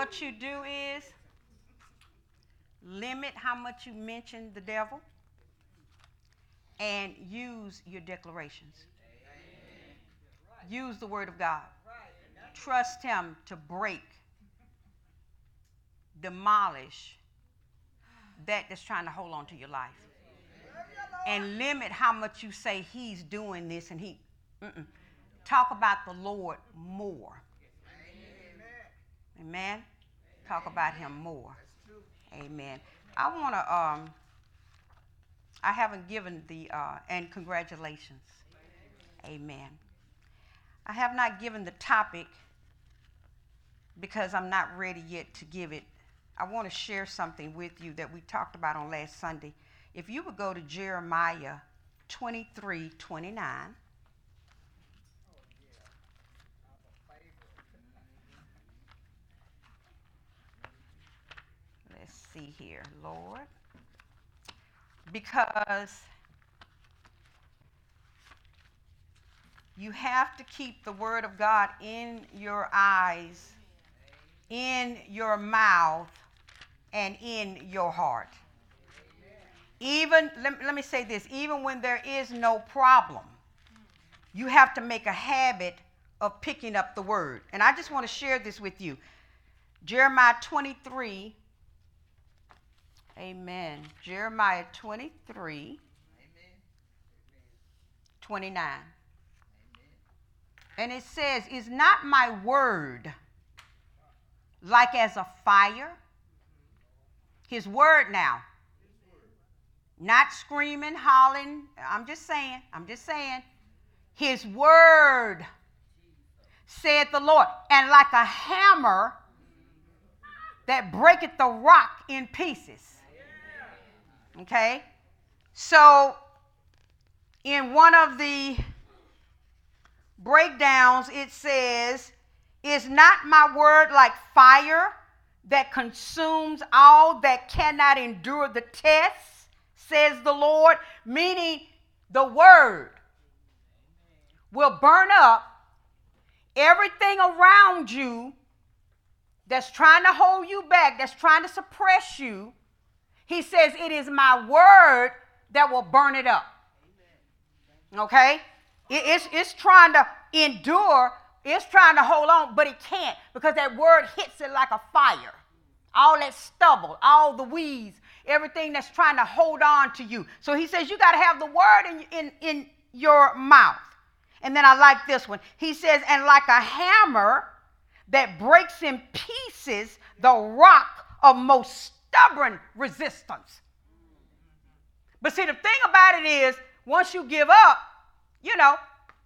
what you do is limit how much you mention the devil and use your declarations. Use the word of God. Trust him to break, demolish that that's trying to hold on to your life. And limit how much you say he's doing this and he. Mm-mm. Talk about the Lord more. Amen. Talk about him more. Amen. I want to, um, I haven't given the, uh, and congratulations. Amen. I have not given the topic because I'm not ready yet to give it. I want to share something with you that we talked about on last Sunday. If you would go to Jeremiah 23 29. Let's see here, Lord. Because you have to keep the Word of God in your eyes, in your mouth, and in your heart. Even, let, let me say this, even when there is no problem, you have to make a habit of picking up the Word. And I just want to share this with you. Jeremiah 23, Amen. Jeremiah 23, Amen. 29. Amen. And it says, Is not my word like as a fire? His word now. Not screaming, hollering. I'm just saying, I'm just saying. His word, said the Lord, and like a hammer that breaketh the rock in pieces. Okay? So, in one of the breakdowns, it says, Is not my word like fire that consumes all that cannot endure the test, says the Lord? Meaning, the word will burn up everything around you that's trying to hold you back, that's trying to suppress you he says, It is my word that will burn it up. Okay? it's, it's trying to endure, it's trying to hold on, but it can't because that word hits it like a fire. All that stubble, all the weeds, everything that's trying to hold on to you. So he says, You got to have the word in, in, in your mouth. And then I like this one. He says, And like a hammer that breaks in pieces the rock of most stubborn resistance. But see, the thing about it is, once you give up, you know,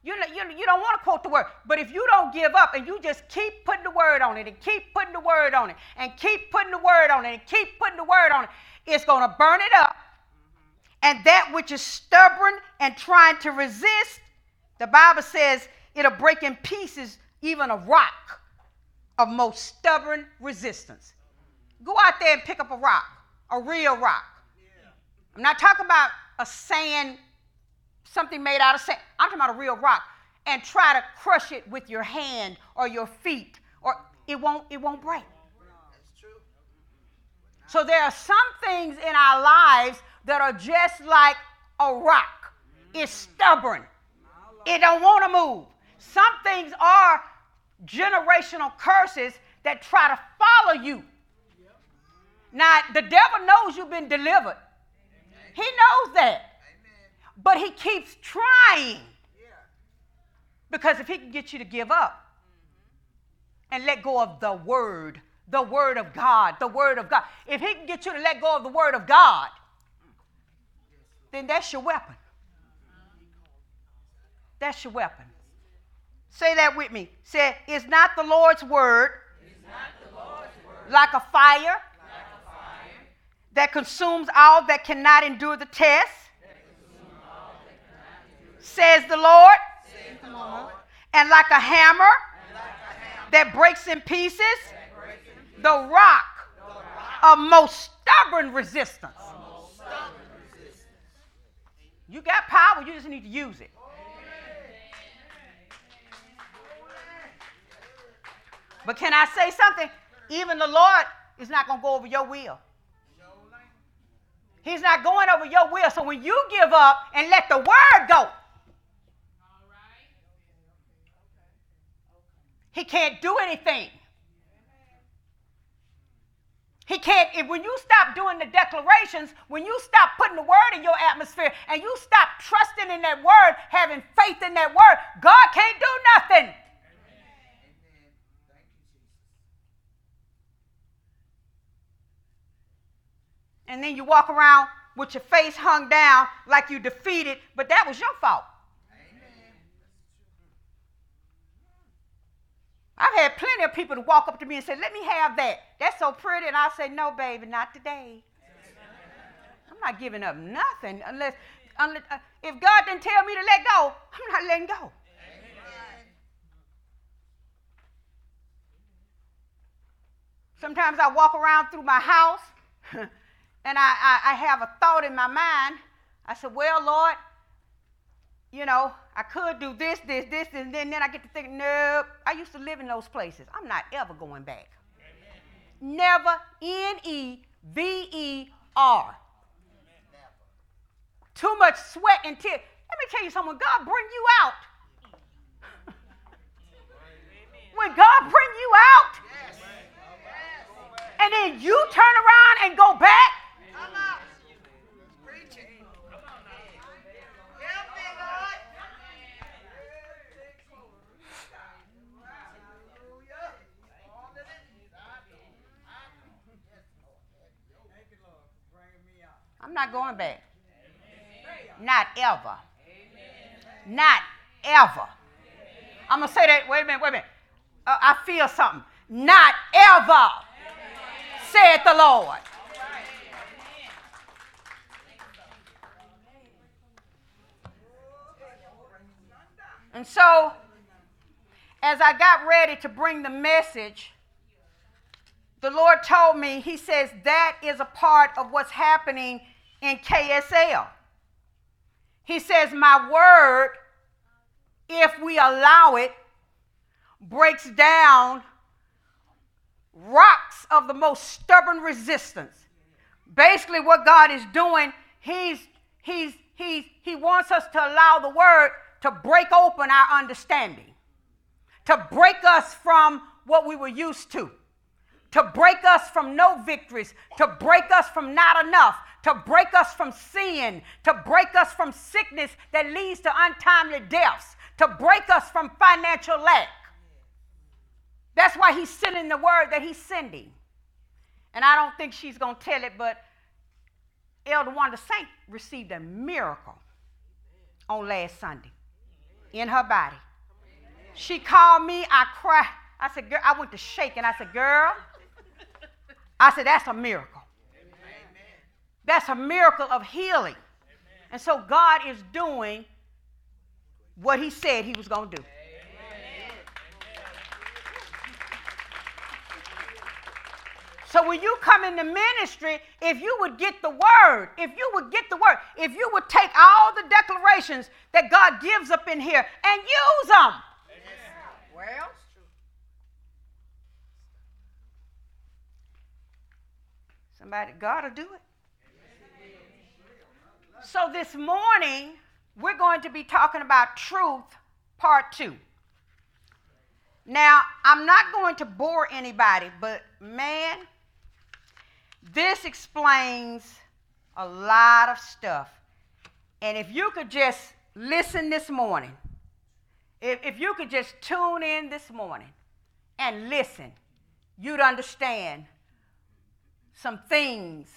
you, know, you, you don't want to quote the word. But if you don't give up and you just keep putting the word on it and keep putting the word on it and keep putting the word on it and keep putting the word on it, it's going to burn it up. And that which is stubborn and trying to resist, the Bible says it'll break in pieces even a rock of most stubborn resistance. Go out there and pick up a rock, a real rock. I'm not talking about a sand, something made out of sand. I'm talking about a real rock. And try to crush it with your hand or your feet, or it won't, it won't break. So there are some things in our lives that are just like a rock. It's stubborn. It don't want to move. Some things are generational curses that try to follow you now, the devil knows you've been delivered. He knows that. But he keeps trying. Because if he can get you to give up and let go of the word, the word of God, the word of God, if he can get you to let go of the word of God, then that's your weapon. That's your weapon. Say that with me. Say, is not the Lord's word, the Lord's word like a fire that consumes all that cannot endure the test, says the Lord, and like a hammer that breaks in pieces the rock of most stubborn resistance. You got power, you just need to use it. But can I say something? Even the Lord is not going to go over your will. He's not going over your will. So when you give up and let the word go, he can't do anything. He can't, if, when you stop doing the declarations, when you stop putting the word in your atmosphere and you stop trusting in that word, having faith in that word, God can't do nothing. And then you walk around with your face hung down like you defeated, but that was your fault. I've had plenty of people to walk up to me and say, Let me have that. That's so pretty. And I say, No, baby, not today. I'm not giving up nothing unless, unless uh, if God didn't tell me to let go, I'm not letting go. Sometimes I walk around through my house and I, I, I have a thought in my mind. I said, Well, Lord, you know, I could do this, this, this, and then, then I get to think, nope, I used to live in those places. I'm not ever going back. Amen. Never, N E V E R. Too much sweat and tears. Let me tell you something. God bring you out, when God bring you out, yes. and then you turn around and go back, Not going back. Amen. Not ever. Amen. Not ever. I'm going to say that. Wait a minute, wait a minute. Uh, I feel something. Not ever, said the Lord. And so, as I got ready to bring the message, the Lord told me, He says, that is a part of what's happening in KSL. He says, My word, if we allow it, breaks down rocks of the most stubborn resistance. Basically, what God is doing, He's He's He's He wants us to allow the word to break open our understanding, to break us from what we were used to, to break us from no victories, to break us from not enough, to break us from sin, to break us from sickness that leads to untimely deaths, to break us from financial lack. That's why he's sending the word that he's sending. And I don't think she's going to tell it, but Elder Wanda Saint received a miracle on last Sunday in her body. She called me, I cried. I said, girl, I went to shake and I said, girl, I said, that's a miracle. That's a miracle of healing. And so God is doing what He said He was going to do. So when you come into ministry, if you would get the word, if you would get the word, if you would take all the declarations that God gives up in here and use them. Well, somebody, God will do it. So this morning, we're going to be talking about truth, part two. Now, I'm not going to bore anybody, but man, this explains a lot of stuff. And if you could just listen this morning, if, if you could just tune in this morning and listen, you'd understand some things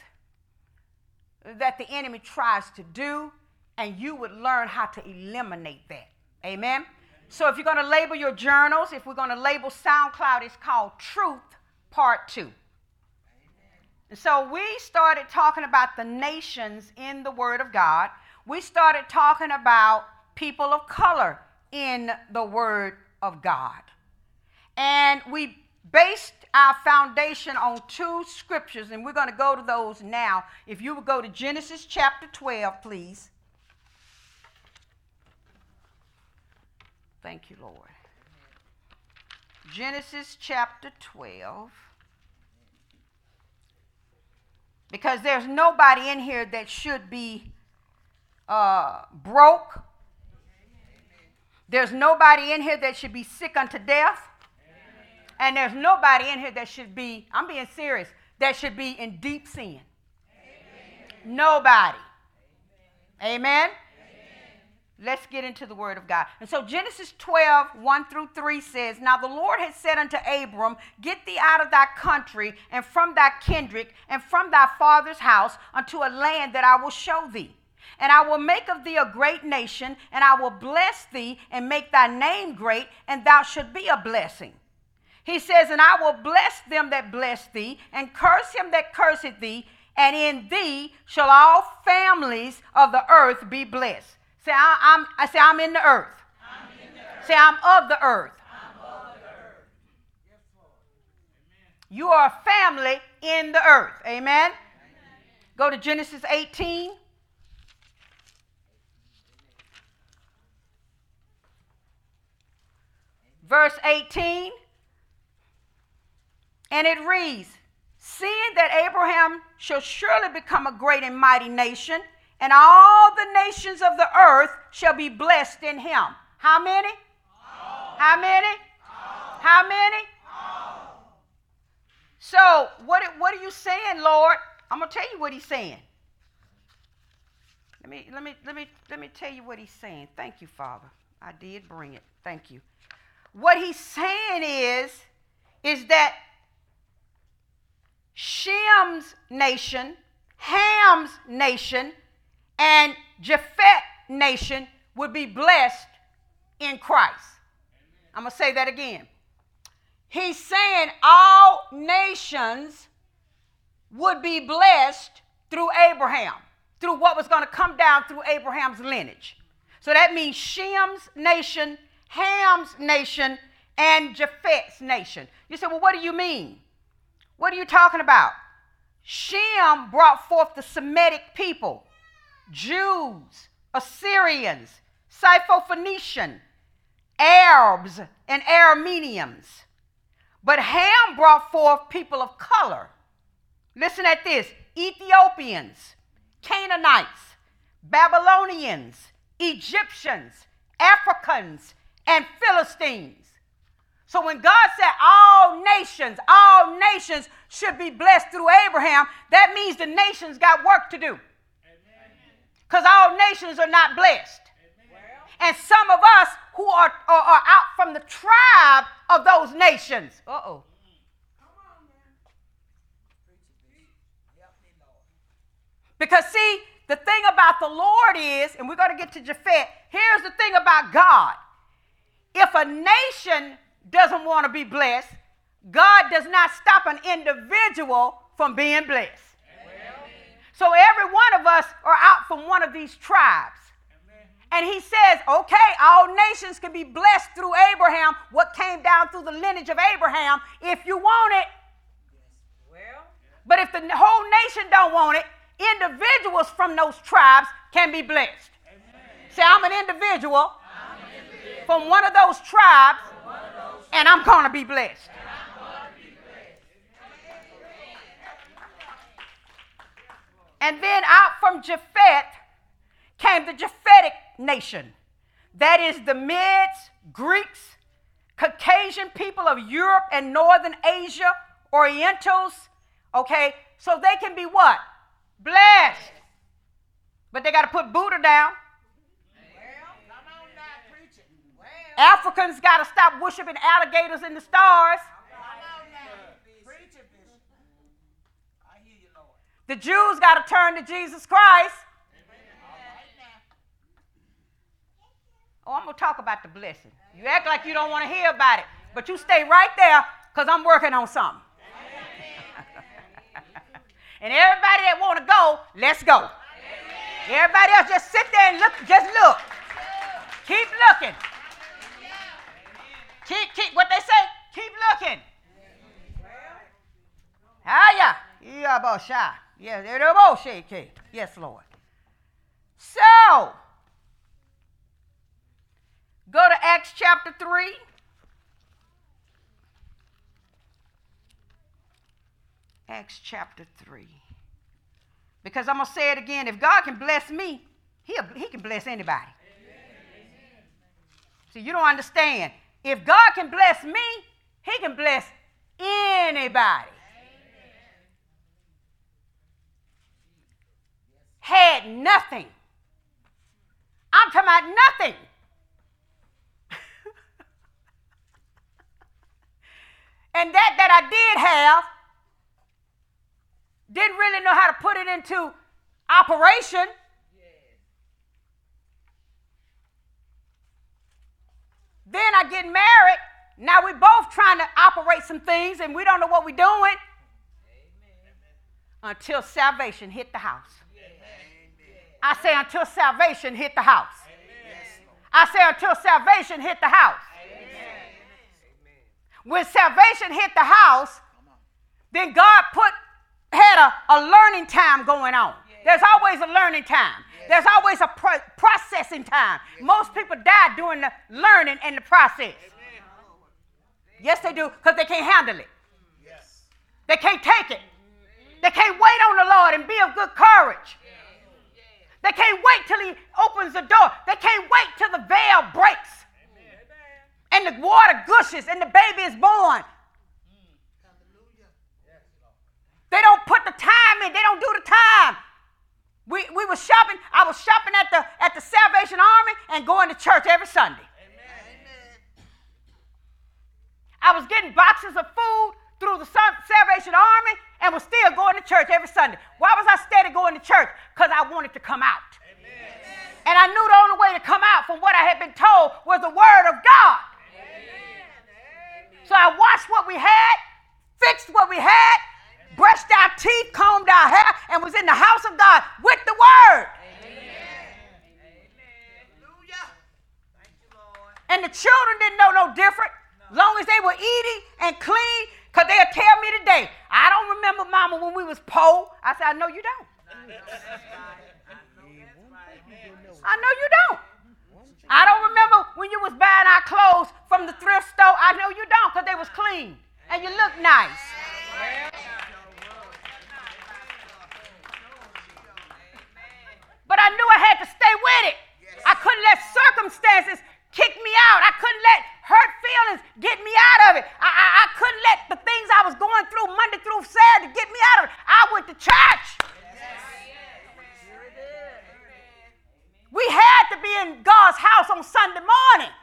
that the enemy tries to do, and you would learn how to eliminate that. Amen? So if you're going to label your journals, if we're going to label SoundCloud, it's called Truth Part 2. And so we started talking about the nations in the Word of God. We started talking about people of color in the Word of God. And we based our foundation on two scriptures, and we're going to go to those now. If you would go to Genesis chapter 12, please. Thank you, Lord. Genesis chapter 12. Because there's nobody in here that should be uh, broke. There's nobody in here that should be sick unto death. And there's nobody in here that should be, I'm being serious, that should be in deep sin. Amen. Nobody. Amen. Amen. Let's get into the word of God. And so Genesis 12, 1 through 3 says, Now the Lord had said unto Abram, Get thee out of thy country and from thy kindred and from thy father's house unto a land that I will show thee. And I will make of thee a great nation, and I will bless thee and make thy name great, and thou shalt be a blessing. He says, And I will bless them that bless thee, and curse him that curseth thee, and in thee shall all families of the earth be blessed. Say, I, am I say, I'm in the earth. In the earth. Say, I'm of the earth. Of the earth. You are a family in the earth. Amen? Amen? Go to Genesis 18. Verse 18. And it reads, Seeing that Abraham shall surely become a great and mighty nation, and all the nations of the earth shall be blessed in him. How many? All. How many? All. How many? All. So, what, what are you saying, Lord? I'm going to tell you what he's saying. Let me, let, me, let, me, let me tell you what he's saying. Thank you, Father. I did bring it. Thank you. What he's saying is, is that Shem's nation, Ham's nation, and Japhet nation would be blessed in Christ. I'm going to say that again. He's saying all nations would be blessed through Abraham, through what was going to come down through Abraham's lineage. So that means Shem's nation, Ham's nation, and Japhet's nation. You say, well, what do you mean? What are you talking about? Shem brought forth the Semitic people Jews, Assyrians, Syrophoenician, Arabs, and Arameans. But Ham brought forth people of color. Listen at this Ethiopians, Canaanites, Babylonians, Egyptians, Africans, and Philistines. So when God said all nations, all nations should be blessed through Abraham, that means the nations got work to do because all nations are not blessed. And some of us who are, are, are out from the tribe of those nations. Uh oh. Come on, man. Because, see, the thing about the Lord is, and we're going to get to Japhet, here's the thing about God. If a nation doesn't want to be blessed, God does not stop an individual from being blessed. So every one of us are out from one of these tribes. And he says, okay, all nations can be blessed through Abraham, what came down through the lineage of Abraham, if you want it. Well, but if the whole nation don't want it, individuals from those tribes can be blessed. Amen. Say, I'm an individual, I'm an individual from one of those tribes, and I'm going to be blessed. And then out from Japhet came the Japhetic nation. That is the Medes, Greeks, Caucasian people of Europe and Northern Asia, Orientals. Okay, so they can be what? Blessed. But they got to put Buddha down. Africans got to stop worshiping alligators in the stars. The Jews got to turn to Jesus Christ. Oh, I'm going to talk about the blessing. You act like you don't want to hear about it, but you stay right there because I'm working on something. and everybody that want to go, let's go. Everybody else just sit there and look, just look. Keep looking. Keep, keep, what they say, keep looking. Hiya. Shy. Yes, shaky. Yes, Lord. So, go to Acts chapter 3. Acts chapter 3. Because I'm going to say it again. If God can bless me, he'll, he can bless anybody. See, you don't understand. If God can bless me, he can bless anybody. Had nothing. I'm talking about nothing. and that that I did have, didn't really know how to put it into operation. Then I get married. Now we're both trying to operate some things and we don't know what we're doing. Amen. Until salvation hit the house. I say until salvation hit the house. I say until salvation hit the house. When salvation hit the house, then God put had a, a learning time going on. There's always a learning time. There's always a pro- processing time. Most people die during the learning and the process. Yes, they do, because they can't handle it. Yes. They can't take it. They can't wait on the Lord and be of good courage. They can't wait till He opens the door. They can't wait till the veil breaks and the water gushes and the baby is born. Mm. They don't put the time in. They don't do the time. We, we were shopping. I was shopping at the at the Salvation Army and going to church every Sunday. Amen. I was getting boxes of food through the Salvation Army and was still going to church every Sunday. Why was I steady going to church? Because I wanted to come out. Amen. And I knew the only way to come out from what I had been told was the Word of God. Amen. So I watched what we had, fixed what we had, brushed our teeth, combed our hair, and was in the house of God with the word. And the children didn't know no different. No. Long as they were eating and clean, because they'll tell me today, I don't remember mama when we was poor. I said, I know you don't. I know you don't. I don't remember when you was buying our clothes from the thrift store. I know you don't because they was clean and you look nice. But I knew I had to stay with it. Yes. I couldn't let circumstances kick me out. I couldn't let hurt feelings get me out of it. I, I, I couldn't let the things I was going through Monday through Saturday get me out of it. I went to church. Yes. We had to be in God's house on Sunday morning.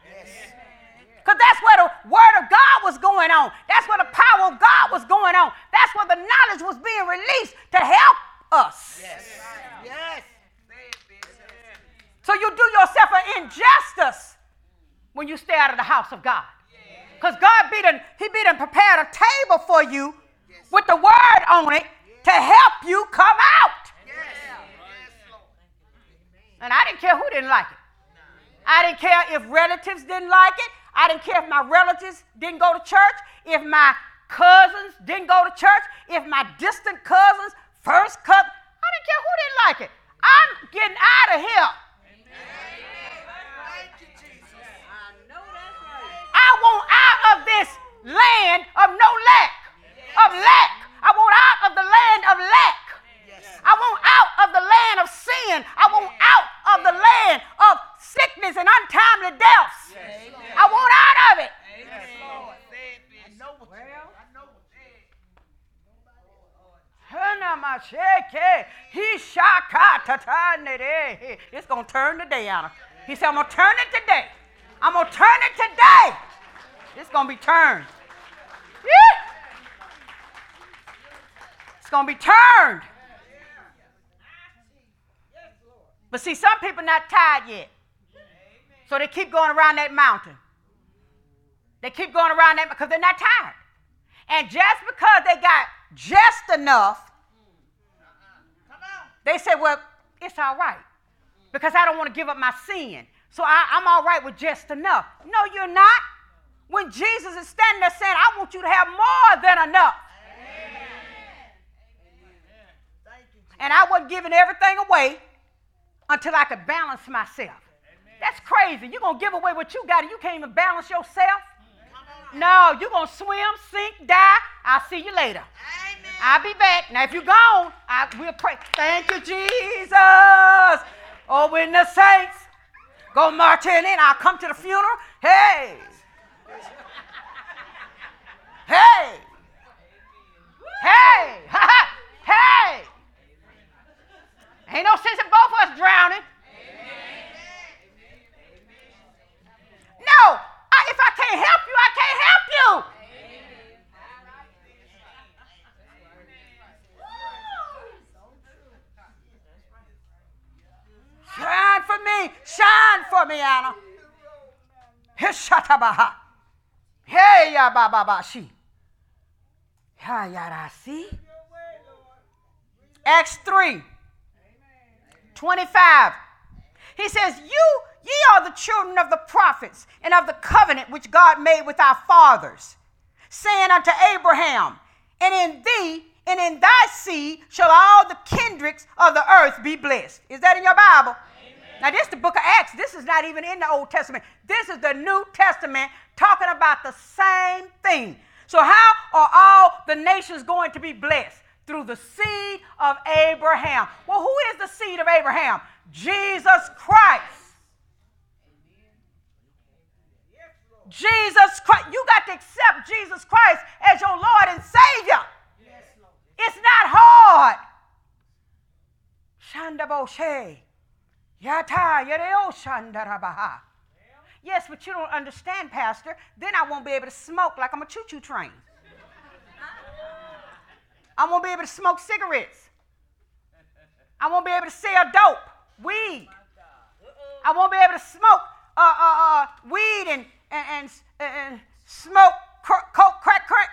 Because that's where the word of God was going on. That's where the power of God was going on. That's where the knowledge was being released to help us. Yes. Yes. So you do yourself an injustice when you stay out of the house of God. Because God be done, He be done prepared a table for you with the word on it to help you come out. And I didn't care who didn't like it. I didn't care if relatives didn't like it. I didn't care if my relatives didn't go to church, if my cousins didn't go to church, if my distant cousins, first cousin, I didn't care who didn't like it. I'm getting out of here. I want out of this land of no lack, of lack. I want out of the land of lack. I want out of the land of sin. I want out of the land of sickness and untimely deaths. I want out of it. It's going to turn today, Anna. He said, I'm going to turn it today. I'm going to turn it today. It's going to be turned. It's going to be turned. But see, some people not tired yet. So they keep going around that mountain. They keep going around that because they're not tired. And just because they got just enough, they say, well, it's all right. Because I don't want to give up my sin. So I, am all right with just enough. No, you're not. When Jesus is standing there saying, I want you to have more than enough. Amen. And I wasn't giving everything away until I could balance myself. That's crazy. You're going to give away what you got and you can't even balance yourself? No, you're going to swim, sink, die. I'll see you later. I'll be back. Now, if you're gone, I will pray. Thank you, Jesus. Oh, when the saints go marching in, I'll come to the funeral. Hey. Hey. Hey. hey. Ain't no sense in both of us drowning. No. I, if I can't help you, I can't help you. Shine for me. Shine for me, Anna. Hishatabaha. Hey, ya ba ba ba she. Ya ya see. Acts 3 25. He says, You ye are the children of the prophets and of the covenant which God made with our fathers, saying unto Abraham, And in thee and in thy seed shall all the kindreds of the earth be blessed. Is that in your Bible? Amen. Now, this is the book of Acts. This is not even in the Old Testament. This is the New Testament talking about the same thing. So, how are all the nations going to be blessed? Through the seed of Abraham. Well, who is the seed of Abraham? Jesus Christ. Jesus Christ. You got to accept Jesus Christ as your Lord and Savior. It's not hard. Shandaboshe. Yata Yereo Shandarabaha. Yes, but you don't understand, Pastor. Then I won't be able to smoke like I'm a choo-choo train. I won't be able to smoke cigarettes. I won't be able to sell dope, weed. I won't be able to smoke uh, uh, uh, weed and, and, and, and smoke crack, crack, crack, crack,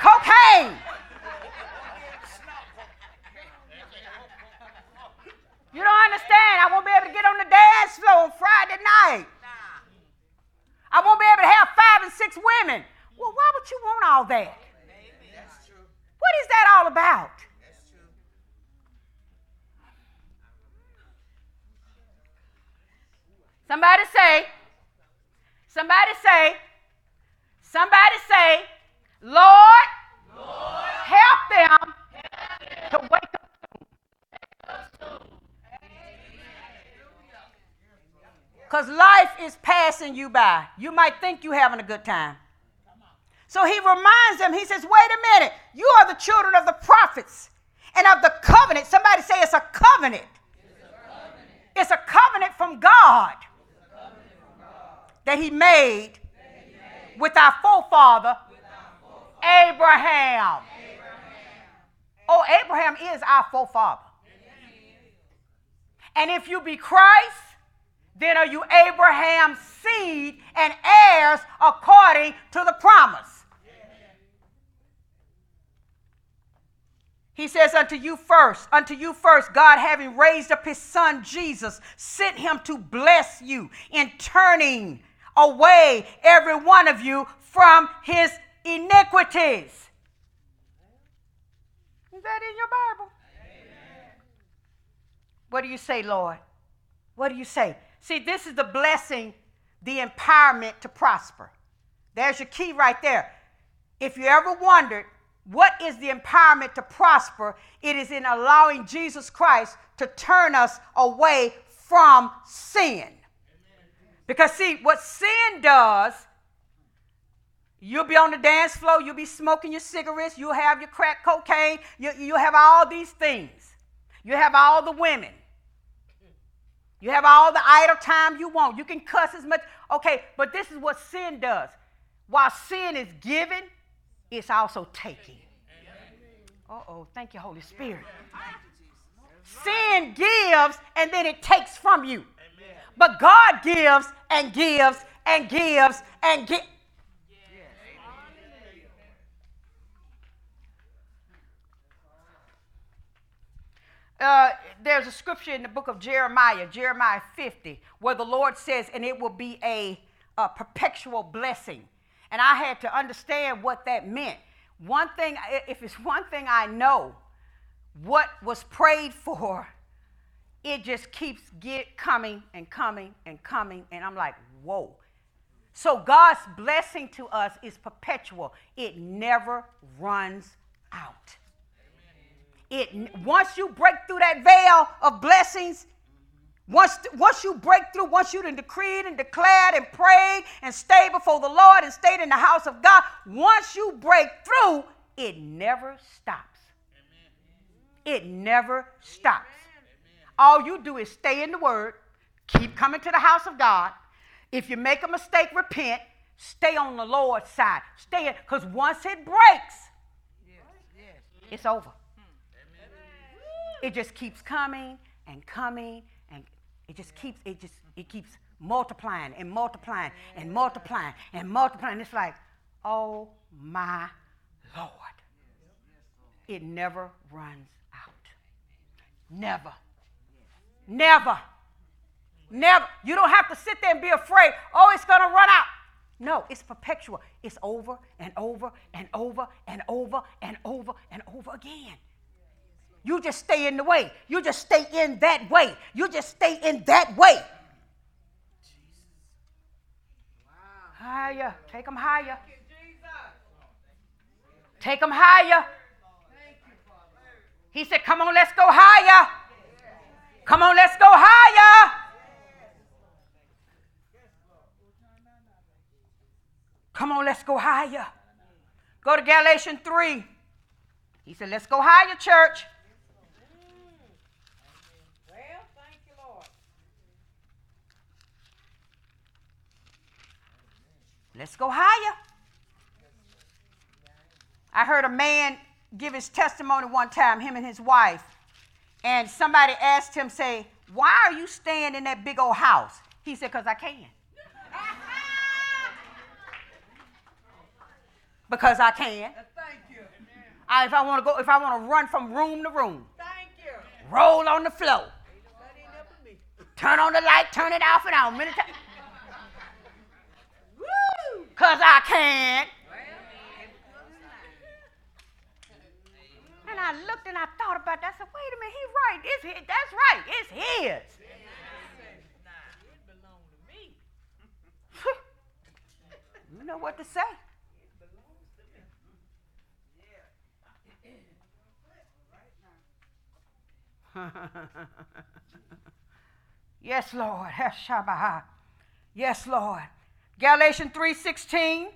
cocaine. You don't understand. I won't be able to get on the dance floor on Friday night. I won't be able to have five and six women. Well, why would you want all that? What is that all about? Somebody say, somebody say, somebody say, Lord, help them to wake up. soon. Because life is passing you by. You might think you're having a good time. So he reminds them, he says, wait a minute, you are the children of the prophets and of the covenant. Somebody say. It's a covenant, it's a covenant from, God that he made, with our forefather, Abraham. Oh, Abraham is our forefather. And if you be Christ, then are you Abraham's seed and heirs according to the promise. He says, Unto you first, unto you first, God having raised up his son Jesus, sent him to bless you in turning away every one of you from his iniquities. Is that in your Bible? Amen. What do you say, Lord? What do you say? See, this is the blessing, the empowerment to prosper. There's your key right there. If you ever wondered what is the empowerment to prosper, it is in allowing Jesus Christ to turn us away from sin. Because, see, what sin does, you'll be on the dance floor, you'll be smoking your cigarettes, you'll have your crack cocaine, you, you'll have all these things. You have all the women. You have all the idle time you want. You can cuss as much. Okay, but this is what sin does. While sin is given, it's also taking. Uh oh, thank you, Holy Spirit. Sin gives and then it takes from you. But God gives and gives and gives and gives. Uh, there's a scripture in the book of Jeremiah, Jeremiah 50, where the Lord says, and it will be a, a perpetual blessing. And I had to understand what that meant. One thing, if it's one thing I know, what was prayed for, it just keeps get coming and coming and coming. And I'm like, whoa. So God's blessing to us is perpetual. It never runs out. It once you break through that veil of blessings, once, once you break through, once you have decreed and declared and prayed and stayed before the Lord and stayed in the house of God, once you break through, it never stops. It never stops. All you do is stay in the Word, keep coming to the house of God. If you make a mistake, repent. Stay on the Lord's side. Stay because once it breaks, it's over. It just keeps coming and coming and it just keeps it just it keeps multiplying and multiplying and multiplying and multiplying. It's like, oh my Lord. It never runs out. Never. Never. Never. You don't have to sit there and be afraid, oh, it's to run out. No, it's perpetual. It's over and over and over and over and over and over again. You just stay in the way. You just stay in that way. You just stay in that way. Higher. Take them higher. Take them higher. He said, Come on, let's go higher. Come on, let's go higher. Come on, let's go higher. Go to Galatians 3. He said, Let's go higher, church. Let's go higher. I heard a man give his testimony one time, him and his wife, and somebody asked him, say, why are you staying in that big old house? He said, because I can. because I can. Thank you. I, if I want to go, if I want to run from room to room, Thank you. roll on the floor, turn on the light, turn it off and on. Minute Because I can't. And I looked and I thought about that. I said, wait a minute, he's right. It's his. That's right. It's his. you know what to say. yes, Lord. Yes, Lord. Galatians 3:16.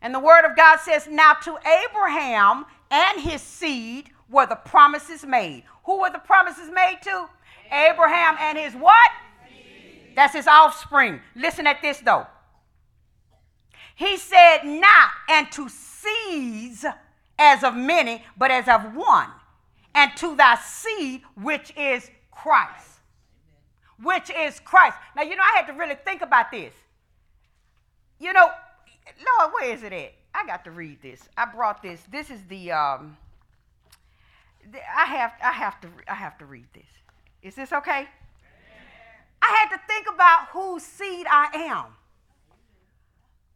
And the word of God says, Now to Abraham and his seed were the promises made. Who were the promises made to? Abraham and his what? Seed. That's his offspring. Listen at this though. He said, Not and to seeds as of many, but as of one, and to thy seed, which is Christ which is Christ. Now, you know, I had to really think about this. You know, Lord, where is it at? I got to read this. I brought this. This is the um I have I have to I have to read this. Is this okay? I had to think about whose seed I am.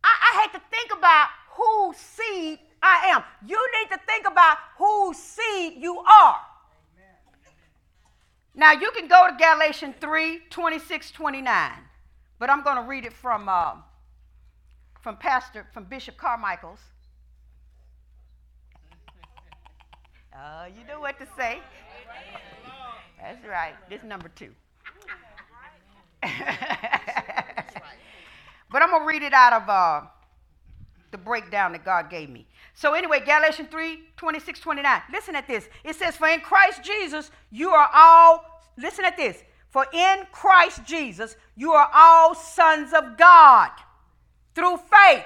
I, I had to think about whose seed I am. You need to think about whose seed you are. Now you can go to Galatians 3 26, 29, but I'm going to read it from, uh, from Pastor, from Bishop Carmichael's. Uh, you know what to say. That's right. This number two. but I'm going to read it out of uh, the breakdown that God gave me. So, anyway, Galatians 3 26, 29. Listen at this. It says, For in Christ Jesus, you are all, listen at this. For in Christ Jesus, you are all sons of God through faith.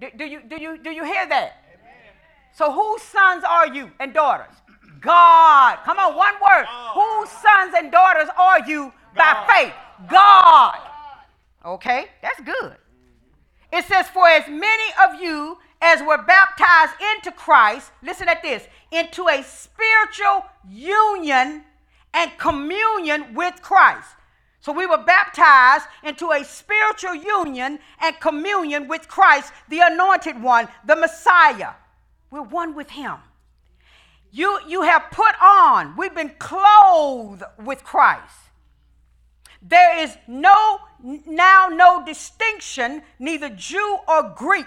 Do, do you, do, you, do you hear that? Amen. So, whose sons are you and daughters? God. Come on, one word. Whose sons and daughters are you God. by faith? God. Okay, that's good. It says, For as many of you as were baptized into Christ, listen at this, into a spiritual union and communion with Christ. So we were baptized into a spiritual union and communion with Christ, the anointed one, the Messiah. We're one with him. You, you have put on, we've been clothed with Christ. There is no now no distinction, neither Jew or Greek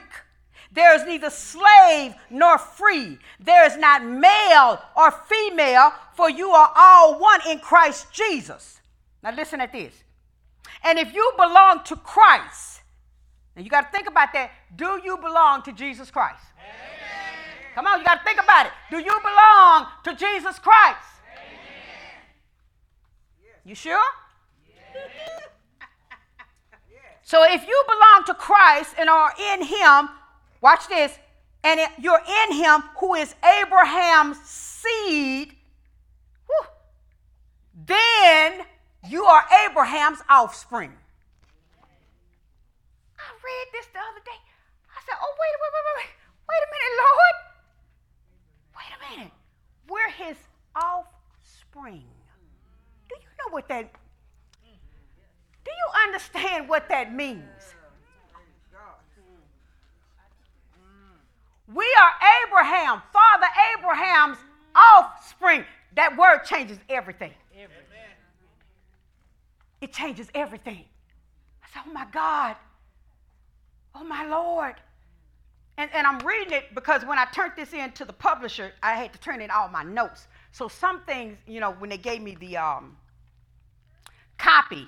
There is neither slave nor free. There is not male or female, for you are all one in Christ Jesus. Now, listen at this. And if you belong to Christ, and you got to think about that, do you belong to Jesus Christ? Amen. Come on, you got to think about it. Do you belong to Jesus Christ? Amen. You sure? So if you belong to Christ and are in Him, watch this, and you're in Him who is Abraham's seed, whew, then you are Abraham's offspring. I read this the other day. I said, oh, wait, wait, wait, wait, wait a minute, Lord. Wait a minute. We're his offspring. Do you know what that do you understand what that means? We are Abraham, Father Abraham's offspring. That word changes everything. It changes everything. I said, Oh my God. Oh my Lord. And, and I'm reading it because when I turned this in to the publisher, I had to turn in all my notes. So some things, you know, when they gave me the um, copy,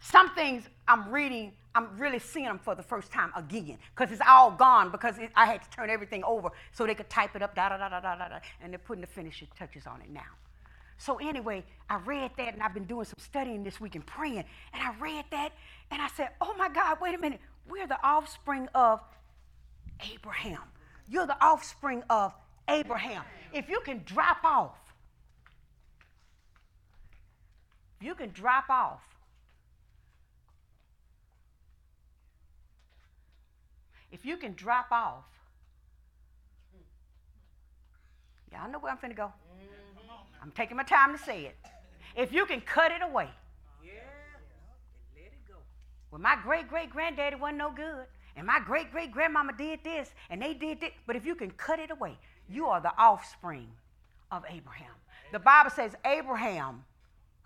some things I'm reading, I'm really seeing them for the first time again because it's all gone because it, I had to turn everything over so they could type it up, da da da da da da, and they're putting the finishing touches on it now. So anyway, I read that and I've been doing some studying this week and praying, and I read that and I said, "Oh my God, wait a minute! We're the offspring of Abraham. You're the offspring of Abraham. If you can drop off, you can drop off if you can drop off, y'all know where I'm finna go. Mm-hmm. I'm taking my time to say it. If you can cut it away. Yeah. Let it go. Well, my great great granddaddy wasn't no good. And my great great grandmama did this and they did this. But if you can cut it away, you are the offspring of Abraham. The Bible says Abraham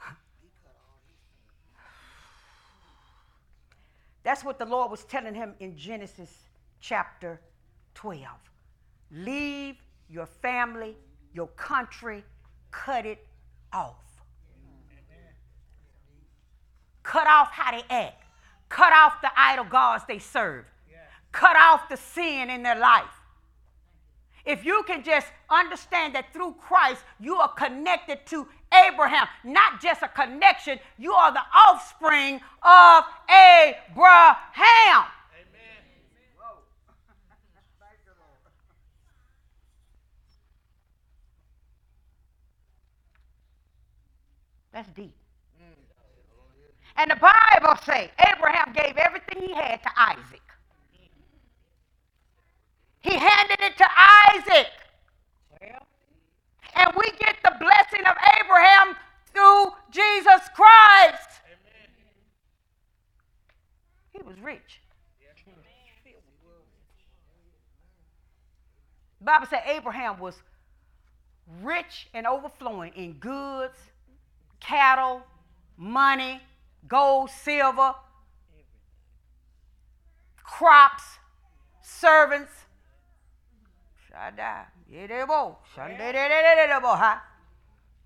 That's what the Lord was telling him in Genesis chapter 12. Leave your family, your country, cut it off. Cut off how they act. Cut off the idol gods they serve. Cut off the sin in their life. If you can just understand that through Christ you are connected to Abraham, not just a connection, you are the offspring of Abraham. That's deep. And the Bible say Abraham gave everything he had to Isaac. He handed it to Isaac. And we get the blessing of Abraham through Jesus Christ. He was rich. Bible said Abraham was rich and overflowing in goods cattle, money, gold, silver, crops, servants. Shaddai.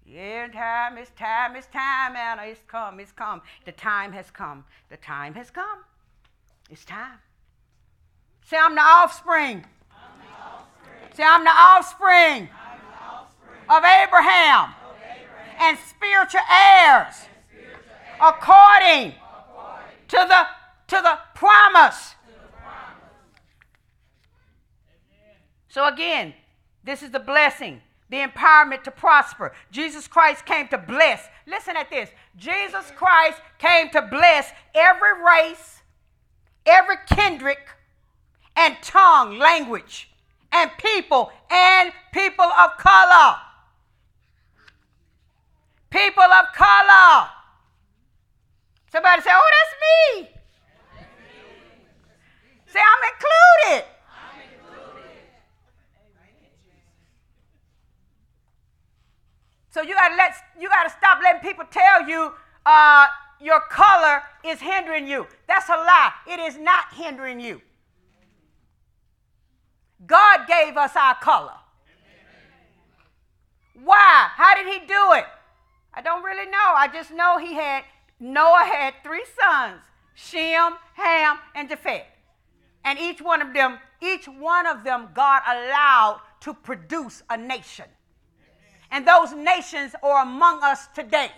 Yeah, time, it's time, it's time, Anna. It's come, it's come. The time has come. The time has come. It's time. Say, I'm the offspring. I'm the offspring. Say, I'm the offspring, I'm the offspring. of Abraham and spiritual heirs according to the to the promise. So again, this is the blessing, the empowerment to prosper. Jesus Christ came to bless. Listen at this. Jesus Christ came to bless every race, every kindred and tongue, language, and people and people of color people of color. Somebody say, oh, that's me. Say, I'm included. So you gotta let you gotta stop letting people tell you uh, your color is hindering you. That's a lie. It is not hindering you. God gave us our color. Why? How did he do it? I don't really know. I just know he had, Noah had three sons Shem, Ham, and Japheth. And each one of them, each one of them, God allowed to produce a nation. And those nations are among us today.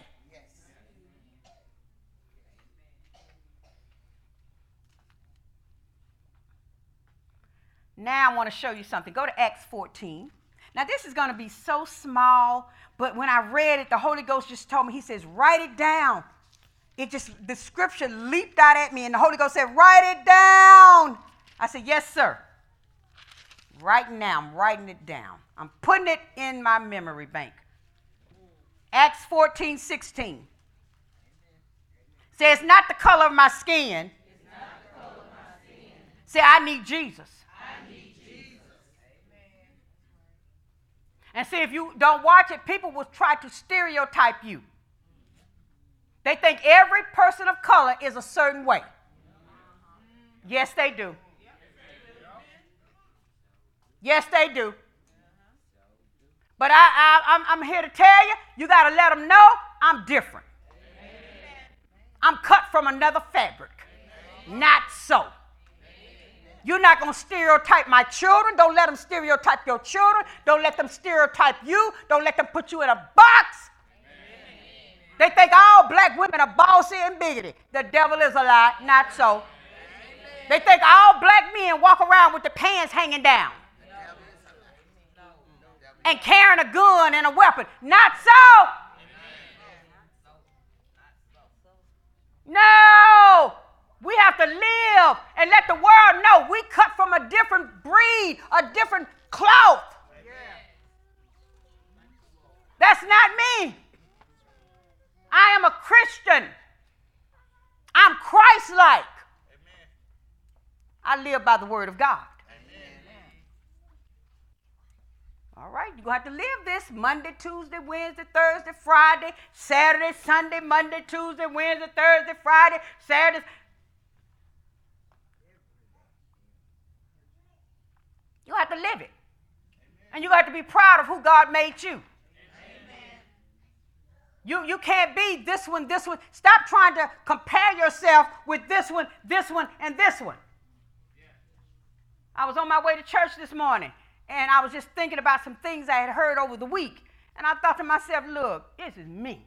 Now I want to show you something. Go to Acts 14. Now, this is going to be so small, but when I read it, the Holy Ghost just told me, He says, write it down. It just, the scripture leaped out at me, and the Holy Ghost said, write it down. I said, yes, sir. Right now, I'm writing it down. I'm putting it in my memory bank. Acts 14, 16 says, not the color of my skin. Say, I need Jesus. And see, if you don't watch it, people will try to stereotype you. They think every person of color is a certain way. Yes, they do. Yes, they do. But I, I, I'm, I'm here to tell you, you got to let them know I'm different. I'm cut from another fabric. Not so. You're not going to stereotype my children. Don't let them stereotype your children. Don't let them stereotype you. Don't let them put you in a box. They think all black women are bossy and bigoted. The devil is a lie. Not so. They think all black men walk around with the pants hanging down and carrying a gun and a weapon. Not so. No. We have to live and let the world know we cut from a different breed, a different cloth. That's not me. I am a Christian. I'm Christ like. I live by the word of God. All right, you're going to have to live this Monday, Tuesday, Wednesday, Thursday, Friday, Saturday, Sunday, Monday, Tuesday, Wednesday, Thursday, Friday, Saturday. You have to live it. And you have to be proud of who God made you. You, you can't be this one, this one. Stop trying to compare yourself with this one, this one, and this one. I was on my way to church this morning and I was just thinking about some things I had heard over the week. And I thought to myself, look, this is me.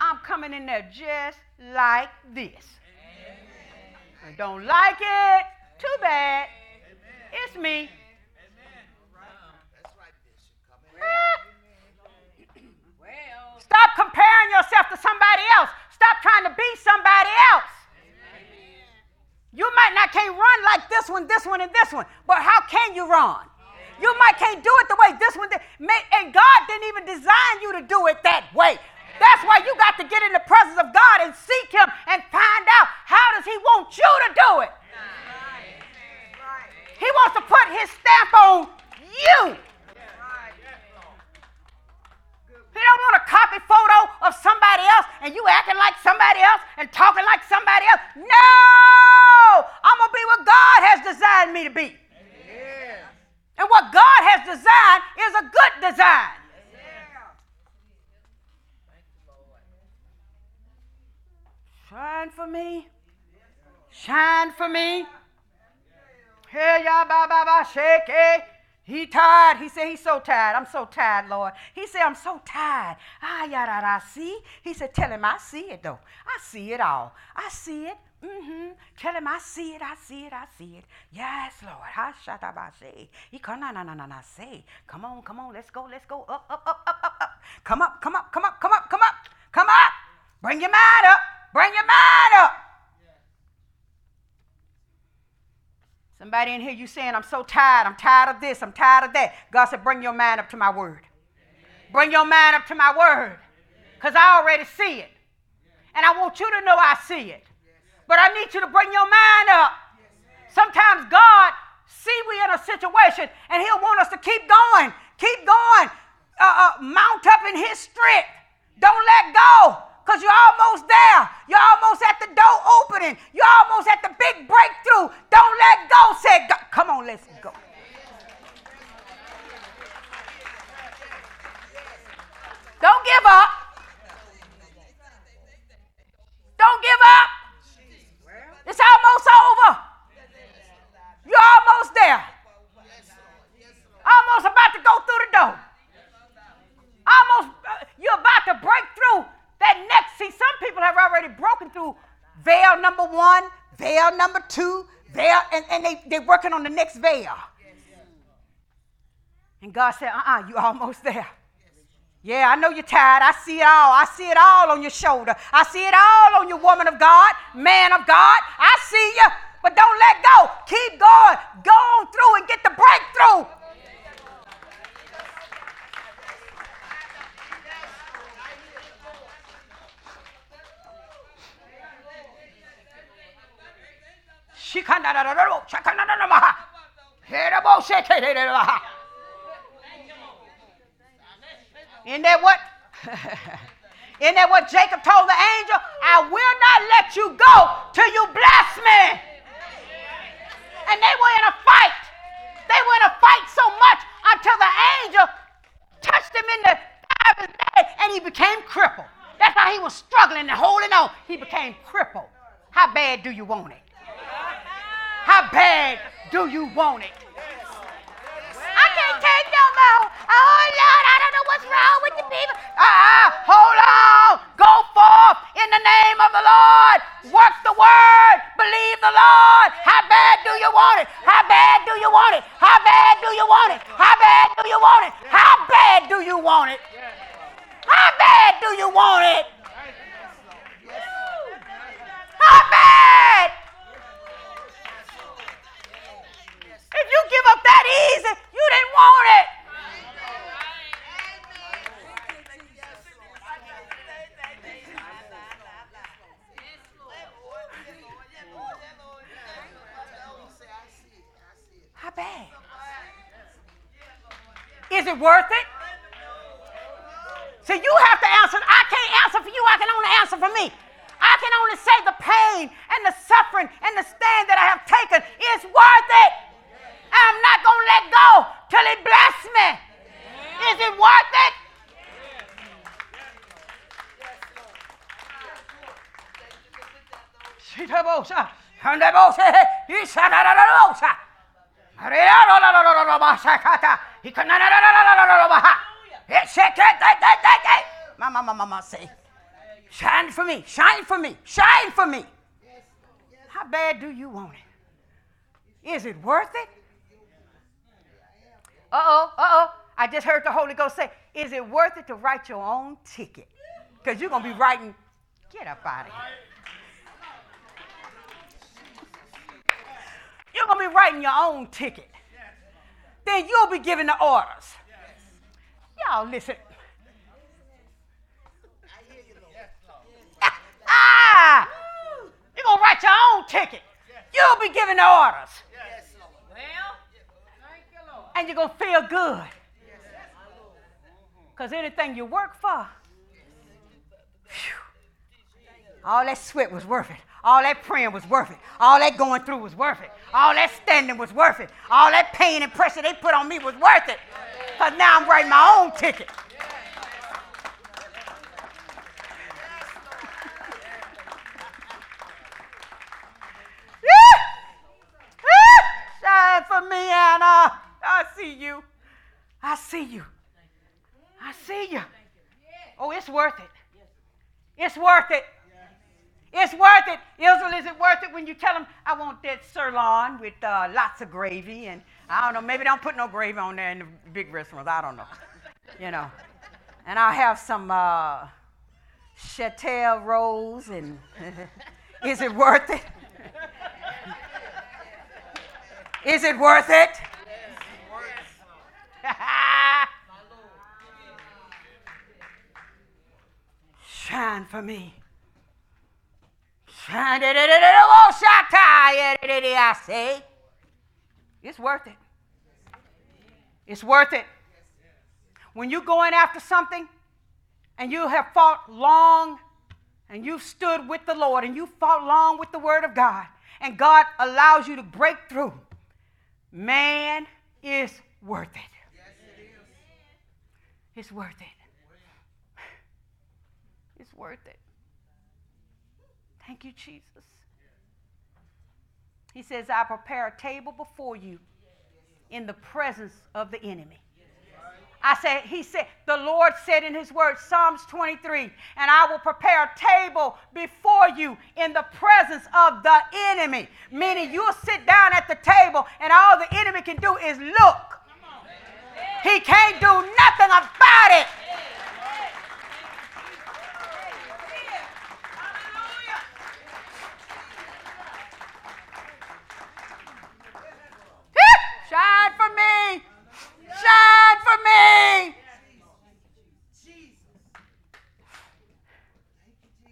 I'm coming in there just like this. I don't like it, too bad. It's me. Stop comparing yourself to somebody else. Stop trying to be somebody else. You might not can't run like this one, this one, and this one, but how can you run? You might can't do it the way this one did. And God didn't even design you to do it that way. That's why you got to get in the presence of God and seek Him and find out how does He want you to do it. He wants to put His stamp on you. He don't want a copy photo of somebody else and you acting like somebody else and talking like somebody else. No! I'm going to be what God has designed me to be. Amen. And what God has designed is a good design. Shine for me. Shine for me. Hey, ya ba ba ba shake. He tired. He said he's so tired. I'm so tired, Lord. He said I'm so tired. Ah, yada da see. He said, tell him I see it though. I see it all. I see it. Mm-hmm. Tell him I see it. I see it. I see it. Yes, Lord. Ha shata ba say. He come na na na na na say. Come on, come on. Let's go. Let's go. Up, up, up, up, up, up. Come up, come up, come up, come up, come up, come up. Bring your mind up. Bring your mind up. Somebody in here, you saying, I'm so tired. I'm tired of this. I'm tired of that. God said, bring your mind up to my word. Bring your mind up to my word. Because I already see it. And I want you to know I see it. But I need you to bring your mind up. Sometimes God see we in a situation and he'll want us to keep going. Keep going. Uh, uh, mount up in his strength. Don't let go because you're almost there. You're almost at the door opening. You're almost at the big breakthrough. Don't let go, said God. Come on, let's go. Don't give up. Don't give up. It's almost over. You're almost there. Almost about to go through the door. Almost, uh, you're about to break through that next, see, some people have already broken through veil number one, veil number two, veil, and, and they, they're working on the next veil. And God said, uh uh-uh, uh, you almost there. Yeah, I know you're tired. I see it all. I see it all on your shoulder. I see it all on you, woman of God, man of God. I see you, but don't let go. Keep going. Go on through and get the breakthrough. Isn't that what? Isn't that what Jacob told the angel? I will not let you go till you bless me. And they were in a fight. They were in a fight so much until the angel touched him in the side of his leg and he became crippled. That's how he was struggling and holding on. He became crippled. How bad do you want it? How bad do you want it? I can't take no more. Oh, Lord, I don't know what's wrong with the people. Ah, uh, hold on. Go forth in the name of the Lord. Work the word. Believe the Lord. How bad do you want it? How bad do you want it? How bad do you want it? How bad do you want it? How bad do you want it? How bad do you want it? How bad? If you give up that easy, you didn't want it. How bad? Is it worth it? So you have to answer. I can't answer for you. I can only answer for me. I can only say the pain and the suffering and the stand that I have taken is worth it. I'm not going to let go till He bless me. Is it worth it? Mama, mama, mama, say, shine for me, shine for me, shine for me. How bad do you want it? Is it worth it? Uh oh, uh oh. I just heard the Holy Ghost say, Is it worth it to write your own ticket? Because you're going to be writing, get up out of here. You're going to be writing your own ticket. Then you'll be giving the orders. Y'all listen. ah! You're going to write your own ticket. You'll be giving the orders and you're going to feel good. Because anything you work for, whew, all that sweat was worth it. All that praying was worth it. All that going through was worth it. All that standing was worth it. All that pain and pressure they put on me was worth it. Because now I'm writing my own ticket. Shine for me, Anna. I see you. I see you. I see you. Oh, it's worth it. It's worth it. It's worth it. Israel, is it worth it when you tell them, I want that sirloin with uh, lots of gravy? And I don't know, maybe don't put no gravy on there in the big restaurants. I don't know. You know. And I'll have some uh, chattel rolls. And is it worth it? is it worth it? Shine for me. Shine. I say. It's worth it. It's worth it. When you're going after something and you have fought long and you've stood with the Lord and you fought long with the Word of God and God allows you to break through, man is worth it. It's worth it. It's worth it. Thank you, Jesus. He says, I prepare a table before you in the presence of the enemy. I said, He said, the Lord said in His word, Psalms 23, and I will prepare a table before you in the presence of the enemy. Meaning you'll sit down at the table and all the enemy can do is look. He can't do nothing about it. Shine for me. Shine for me.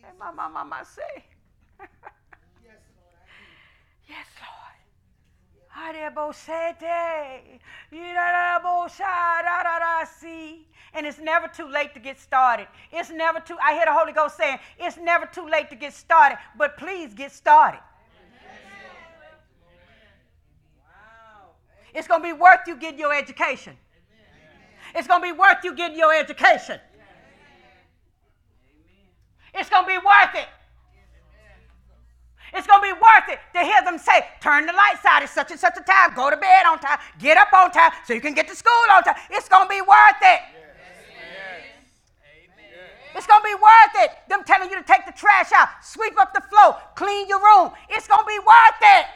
And my mama might say, Yes, Lord. And it's never too late to get started. It's never too, I hear the Holy Ghost saying, it's never too late to get started, but please get started. It's going to be worth you getting your education. It's going to be worth you getting your education. It's going to be worth it. It's going to be worth it to hear them say, turn the lights out at such and such a time, go to bed on time, get up on time so you can get to school on time. It's going to be worth it. It's going to be worth it. Them telling you to take the trash out, sweep up the floor, clean your room. It's going to be worth it.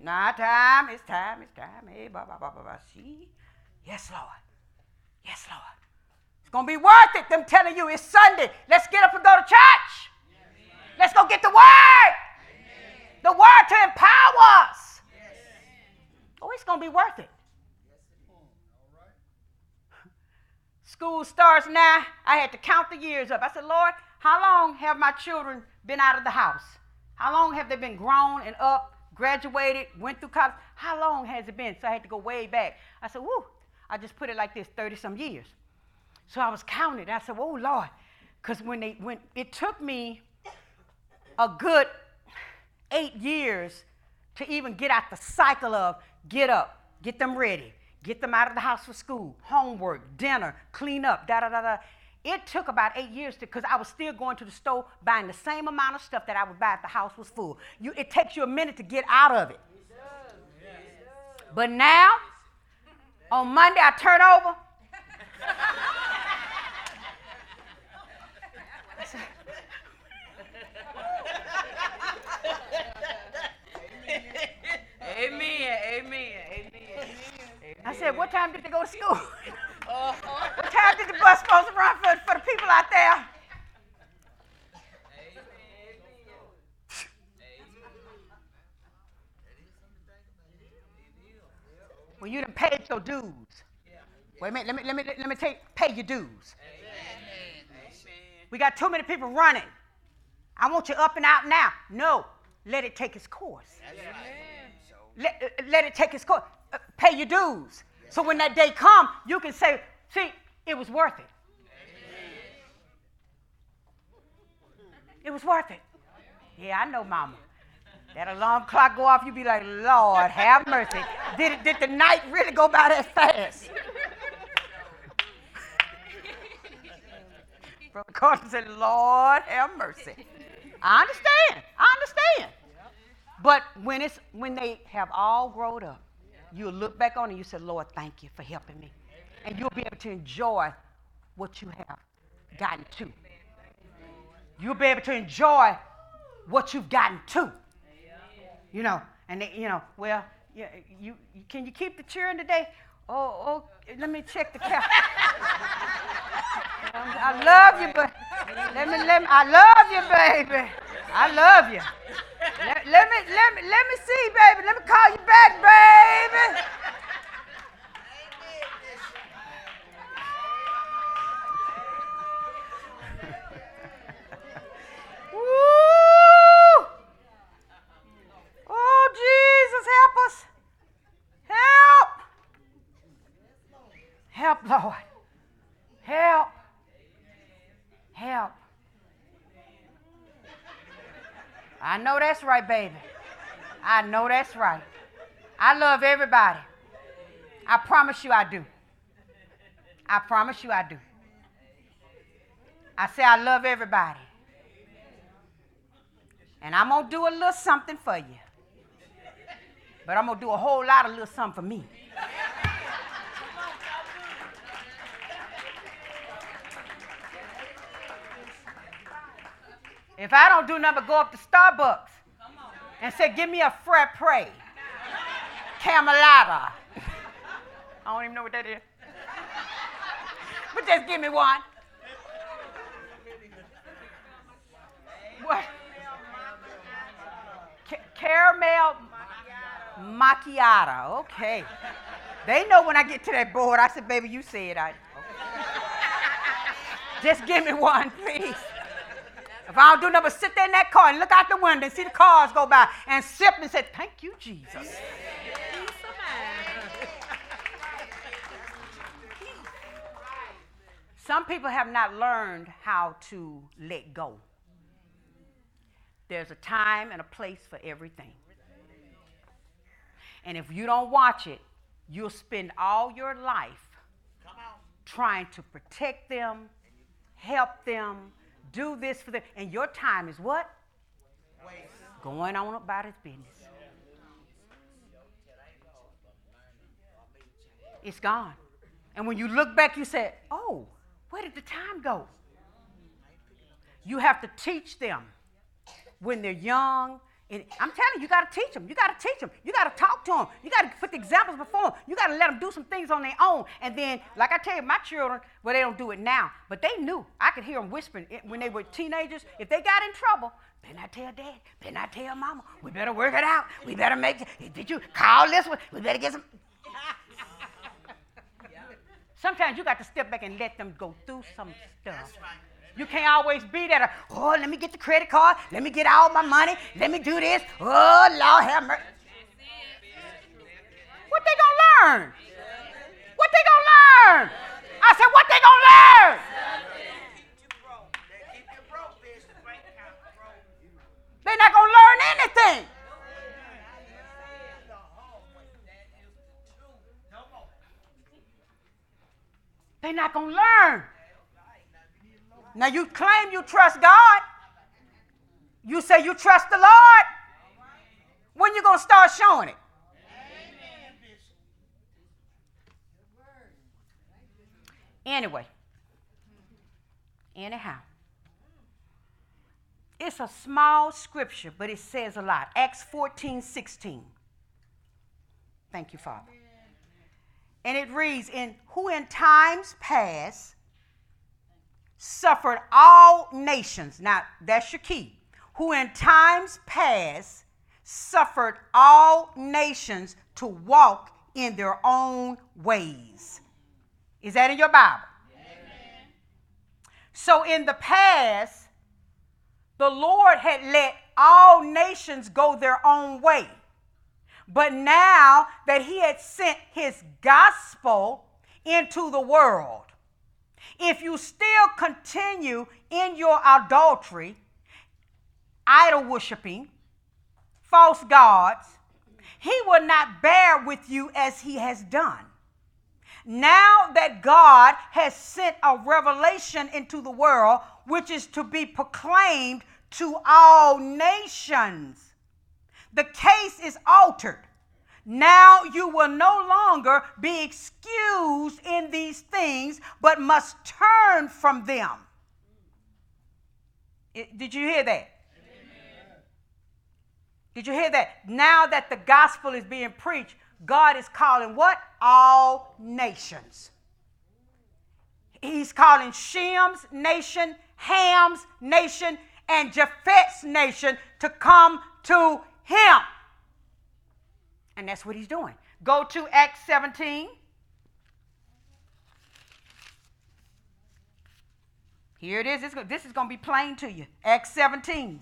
Now time, it's time, it's time. Hey, ba, ba, ba, ba, ba. See? Yes, Lord. Yes, Lord. It's going to be worth it, them telling you it's Sunday. Let's get up and go to church. Let's go get the word. The word to empower us. Oh, it's going to be worth it. School starts now. I had to count the years up. I said, Lord, how long have my children been out of the house? How long have they been grown and up, graduated, went through college? How long has it been? So I had to go way back. I said, whoo, I just put it like this 30 some years. So I was counting. I said, oh, Lord. Because when, they, when it took me a good eight years to even get out the cycle of get up, get them ready, get them out of the house for school, homework, dinner, clean up, da da da da. It took about eight years because I was still going to the store buying the same amount of stuff that I would buy if the house was full. You, it takes you a minute to get out of it. But now, on Monday, I turn over. Amen. Amen. Amen. I said, what time did they go to school? Oh. what time did the bus supposed to run for, for the people out there? When you done paid your dues. Wait a minute, let me, let me, let me take, pay your dues. We got too many people running. I want you up and out now. No, let it take its course. Let, uh, let it take its course. Uh, pay your dues. So when that day come, you can say, see, it was worth it. It was worth it. Yeah, I know, mama. That alarm clock go off, you be like, Lord, have mercy. Did, did the night really go by that fast? Brother said, Lord, have mercy. I understand. I understand. But when it's when they have all grown up, you'll look back on it and you say, Lord, thank you for helping me. And you'll be able to enjoy what you have gotten to. You'll be able to enjoy what you've gotten to. You know, and they, you know, well, yeah, you, you can you keep the cheering today? Oh, oh, let me check the calendar. I love you, but let me, let me, I love you, baby. I love you. Let, let me, let me, let me see, baby. Let me call you back, baby. Woo! Oh, Jesus, help us. Help. Help, Lord. Help. Help. I know that's right, baby. I know that's right. I love everybody. I promise you I do. I promise you I do. I say I love everybody. And I'm going to do a little something for you. But I'm going to do a whole lot of little something for me. If I don't do nothing but go up to Starbucks and say, give me a Fred Prey, Camelata. I don't even know what that is. But just give me one. What? caramel macchiato. Okay. They know when I get to that board. I said, baby, you said I. Just give me one, please. If I don't do nothing but sit there in that car and look out the window and see the cars go by and sip and say, Thank you, Jesus. Some people have not learned how to let go. There's a time and a place for everything. And if you don't watch it, you'll spend all your life trying to protect them, help them, do this for them. And your time is what? Waste. Going on about his business. It's gone. And when you look back, you say, oh, where did the time go? You have to teach them when they're young. And I'm telling you, you got to teach them. You got to teach them. You got to talk to them. You got to put the examples before them. You got to let them do some things on their own. And then, like I tell you, my children, well, they don't do it now, but they knew. I could hear them whispering when they were teenagers. If they got in trouble, better not tell dad. Better not tell mama. We better work it out. We better make it. Did you call this one? We better get some. Sometimes you got to step back and let them go through some stuff. You can't always be that. Uh, oh, let me get the credit card. Let me get all my money. Let me do this. Oh, Lord have mercy. What they gonna learn? What they gonna learn? I said, what they gonna learn? They're not gonna learn anything. They're not gonna learn. Now you claim you trust God. You say you trust the Lord. When you going to start showing it? Anyway. Anyhow. It's a small scripture, but it says a lot. Acts 14, 16. Thank you, Father. And it reads, In who in times past suffered all nations. Now, that's your key. Who in times past suffered all nations to walk in their own ways. Is that in your Bible? Amen. So, in the past, the Lord had let all nations go their own way. But now that He had sent His gospel into the world, if you still continue in your adultery, idol worshiping, false gods, he will not bear with you as he has done. Now that God has sent a revelation into the world, which is to be proclaimed to all nations, the case is altered. Now you will no longer be excused in these things, but must turn from them. did you hear that? Amen. Did you hear that? Now that the gospel is being preached, God is calling what? All nations. He's calling Shem's nation, Ham's nation, and Japheth's nation to come to him. And that's what he's doing. Go to Acts 17. Here it is. This is going to be plain to you. Acts 17.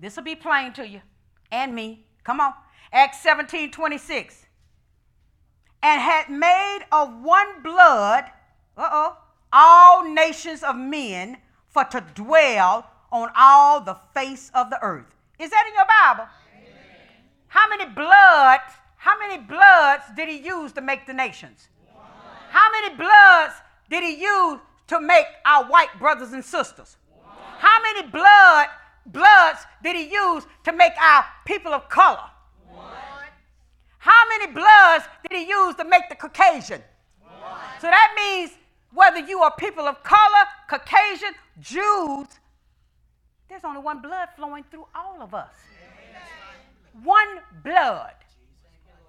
This will be plain to you and me. Come on. Acts 17 26. And had made of one blood, uh oh, all nations of men for to dwell on all the face of the earth. Is that in your Bible? How many bloods, how many bloods did he use to make the nations? How many bloods did he use to make our white brothers and sisters? How many blood bloods did he use to make our people of color? How many bloods did he use to make the Caucasian? So that means whether you are people of color, Caucasian, Jews, there's only one blood flowing through all of us. One blood.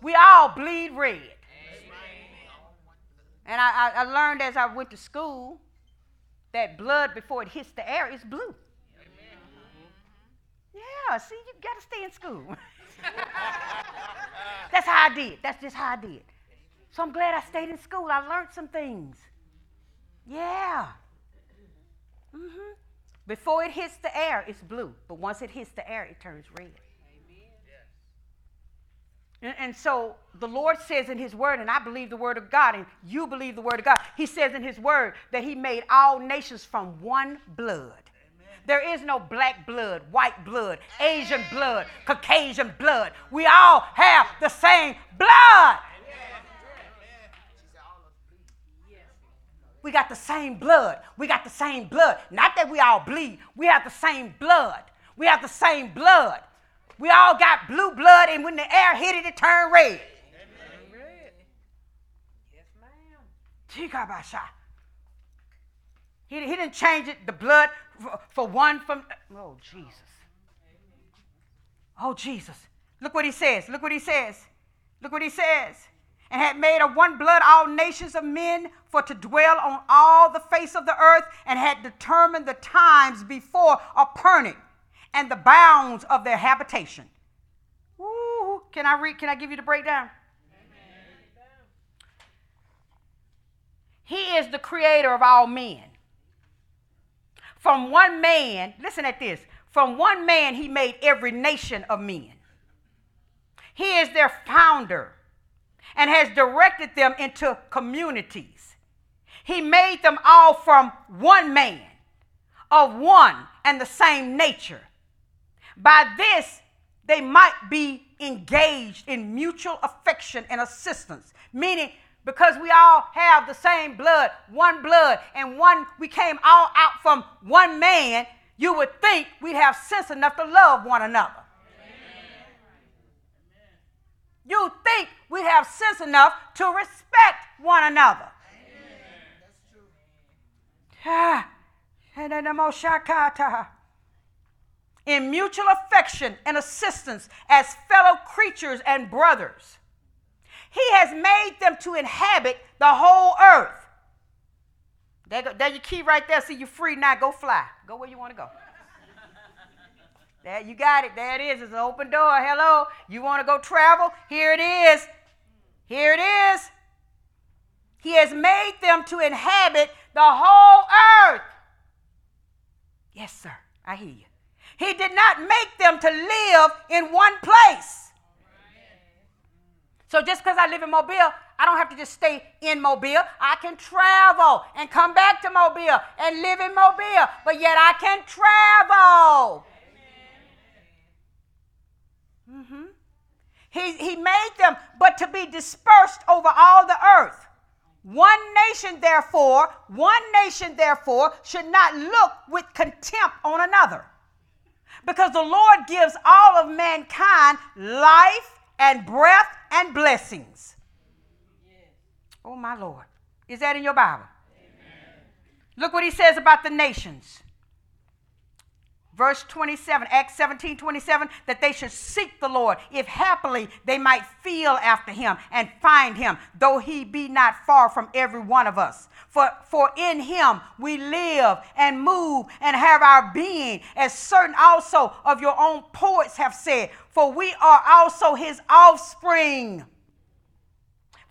We all bleed red. And I, I, learned as I went to school that blood before it hits the air is blue. Yeah, see, you got to stay in school. That's how I did. That's just how I did. So I'm glad I stayed in school. I learned some things. Yeah. Mm-hmm. Before it hits the air, it's blue. But once it hits the air, it turns red. And, and so the Lord says in His Word, and I believe the Word of God, and you believe the Word of God. He says in His Word that He made all nations from one blood. There is no black blood, white blood, Asian blood, Caucasian blood. We all have the same blood. We got the same blood. We got the same blood. Not that we all bleed. We have the same blood. We have the same blood. We all got blue blood, and when the air hit it, it turned red. Yes, ma'am. He, he didn't change it, the blood for, for one from. Oh, Jesus. Oh, Jesus. Look what he says. Look what he says. Look what he says. And had made of one blood all nations of men for to dwell on all the face of the earth, and had determined the times before appointed and the bounds of their habitation. Ooh, can I read? Can I give you the breakdown? He is the creator of all men. From one man, listen at this. From one man, he made every nation of men. He is their founder and has directed them into communities. He made them all from one man, of one and the same nature by this, they might be engaged in mutual affection and assistance, meaning because we all have the same blood, one blood, and one, we came all out from one man, you would think we'd have sense enough to love one another. You think we'd have sense enough to respect one another. That's true in mutual affection and assistance as fellow creatures and brothers. He has made them to inhabit the whole earth. There, go, there your key right there. See, you're free now. Go fly. Go where you want to go. There, you got it. There it is. It's an open door. Hello. You want to go travel? Here it is. Here it is. He has made them to inhabit the whole earth. Yes, sir. I hear you. He did not make them to live in one place. So just because I live in Mobile, I don't have to just stay in Mobile. I can travel and come back to Mobile and live in Mobile, but yet I can travel. Mm-hmm. He, he made them, but to be dispersed over all the earth. One nation, therefore, one nation, therefore, should not look with contempt on another because the Lord gives all of mankind life and breath and blessings. Oh, my Lord. Is that in your Bible? Amen. Look what he says about the nations. Verse 27, Acts 17 27, that they should seek the Lord, if happily they might feel after him and find him, though he be not far from every one of us. For, for in him we live and move and have our being, as certain also of your own poets have said, for we are also his offspring.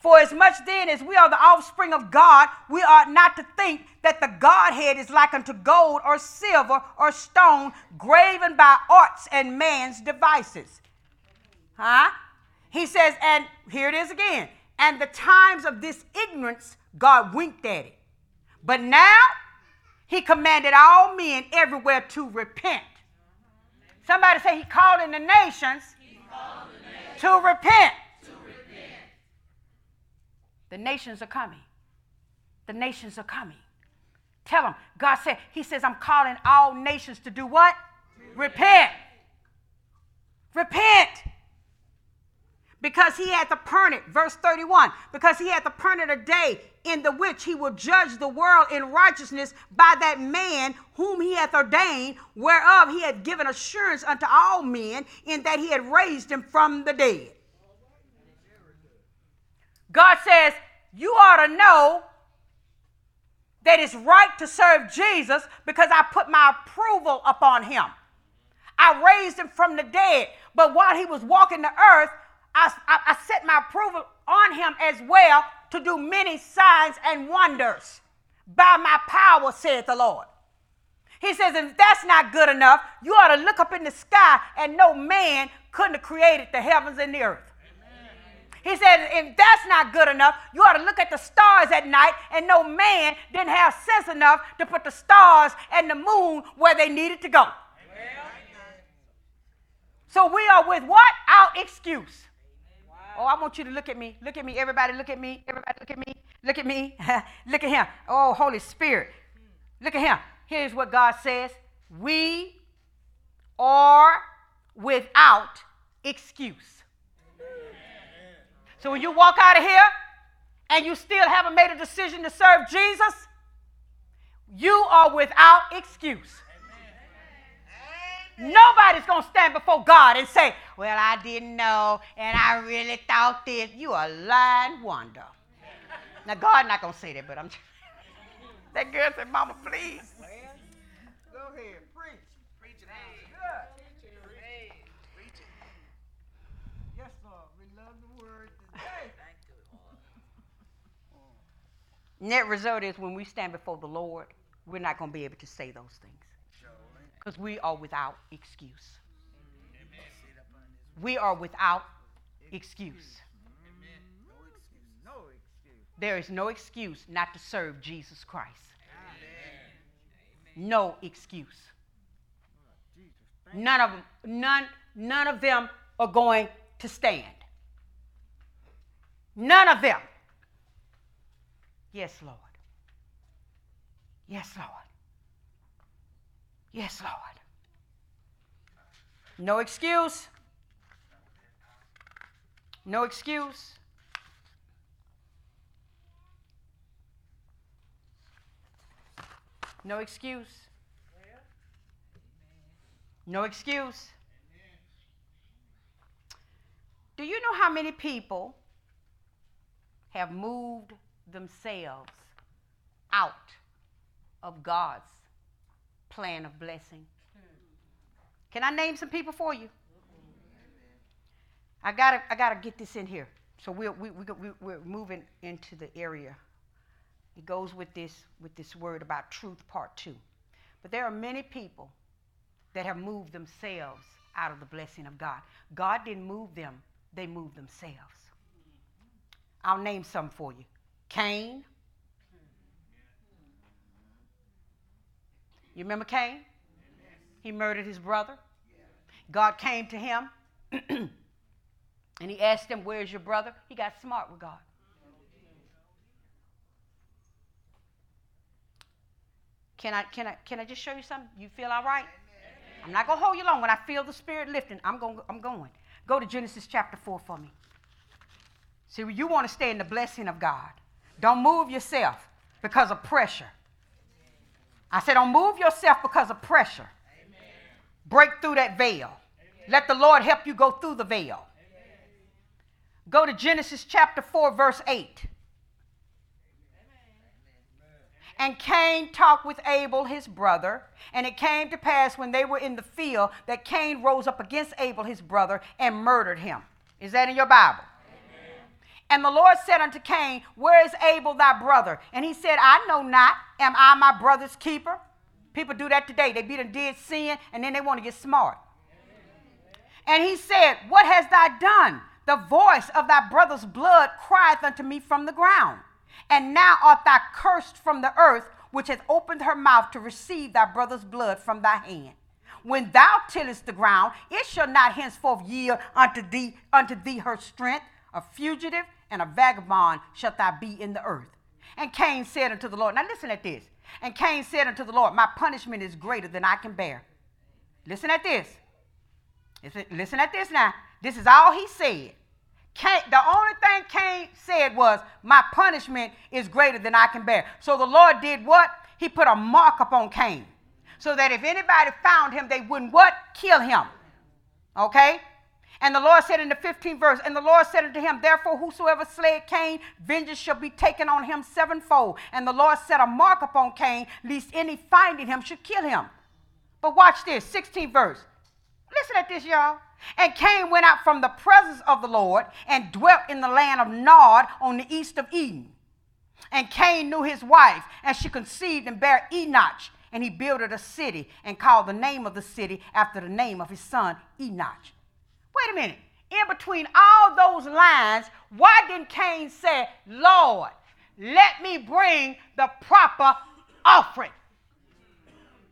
For as much then as we are the offspring of God, we ought not to think that the Godhead is like unto gold or silver or stone graven by arts and man's devices. Huh? He says, and here it is again, and the times of this ignorance God winked at it. But now he commanded all men everywhere to repent. Somebody say he called in the nations, the nations to repent. The nations are coming. The nations are coming. Tell them. God said, He says, I'm calling all nations to do what? Repent. Repent. Because he had to permit, it, verse 31, because he had to permit a day in the which he will judge the world in righteousness by that man whom he hath ordained, whereof he had given assurance unto all men, in that he had raised him from the dead. God says, You ought to know that it's right to serve Jesus because I put my approval upon him. I raised him from the dead. But while he was walking the earth, I, I, I set my approval on him as well to do many signs and wonders by my power, saith the Lord. He says, if that's not good enough, you ought to look up in the sky and no man couldn't have created the heavens and the earth. He said, if that's not good enough, you ought to look at the stars at night, and no man didn't have sense enough to put the stars and the moon where they needed to go. Amen. So we are with what? Our excuse. Oh, I want you to look at me. Look at me. Everybody, look at me. Everybody, look at me. Look at me. look at him. Oh, Holy Spirit. Look at him. Here's what God says We are without excuse. So when you walk out of here and you still haven't made a decision to serve Jesus, you are without excuse. Nobody's going to stand before God and say, Well, I didn't know, and I really thought this. You a lying wonder. Now, God not going to say that, but I'm. Just. that girl said, Mama, please. Go ahead, preach. Preach it. Yes, Lord. We love the word today. Thank you, Lord. Net result is when we stand before the Lord, we're not going to be able to say those things because we are without excuse. We are without excuse. There is no excuse not to serve Jesus Christ. No excuse. None of them, none, none of them are going to stand. None of them. Yes, Lord. Yes, Lord. Yes, Lord. No excuse. No excuse. No excuse. No excuse. Do you know how many people have moved themselves out of God's plan of blessing. Can I name some people for you? I gotta, I gotta get this in here. So we're, we, we, we're moving into the area. It goes with this, with this word about truth, part two. But there are many people that have moved themselves out of the blessing of God. God didn't move them, they moved themselves. I'll name some for you Cain, You remember Cain? He murdered his brother. God came to him and he asked him, Where's your brother? He got smart with God. Can I, can I, can I just show you something? You feel all right? I'm not going to hold you long. When I feel the Spirit lifting, I'm going, I'm going. Go to Genesis chapter 4 for me. See, you want to stay in the blessing of God. Don't move yourself because of pressure. I said, don't move yourself because of pressure. Amen. Break through that veil. Amen. Let the Lord help you go through the veil. Amen. Go to Genesis chapter 4, verse 8. And Cain talked with Abel, his brother. And it came to pass when they were in the field that Cain rose up against Abel, his brother, and murdered him. Is that in your Bible? And the Lord said unto Cain, Where is Abel thy brother? And he said, I know not. Am I my brother's keeper? People do that today. They be done did sin and then they want to get smart. And he said, What hast thou done? The voice of thy brother's blood crieth unto me from the ground. And now art thou cursed from the earth, which hath opened her mouth to receive thy brother's blood from thy hand. When thou tillest the ground, it shall not henceforth yield unto thee, unto thee her strength, a fugitive and a vagabond shalt thou be in the earth. And Cain said unto the Lord, now listen at this. And Cain said unto the Lord, My punishment is greater than I can bear. Listen at this. Listen, at this now. This is all he said. Cain, the only thing Cain said was, My punishment is greater than I can bear. So the Lord did what? He put a mark upon Cain. So that if anybody found him, they wouldn't what? Kill him. Okay? And the Lord said in the 15th verse, And the Lord said unto him, Therefore, whosoever slayed Cain, vengeance shall be taken on him sevenfold. And the Lord set a mark upon Cain, lest any finding him should kill him. But watch this, 16th verse. Listen at this, y'all. And Cain went out from the presence of the Lord and dwelt in the land of Nod on the east of Eden. And Cain knew his wife, and she conceived and bare Enoch. And he builded a city and called the name of the city after the name of his son Enoch. Wait a minute. In between all those lines, why didn't Cain say, Lord, let me bring the proper offering?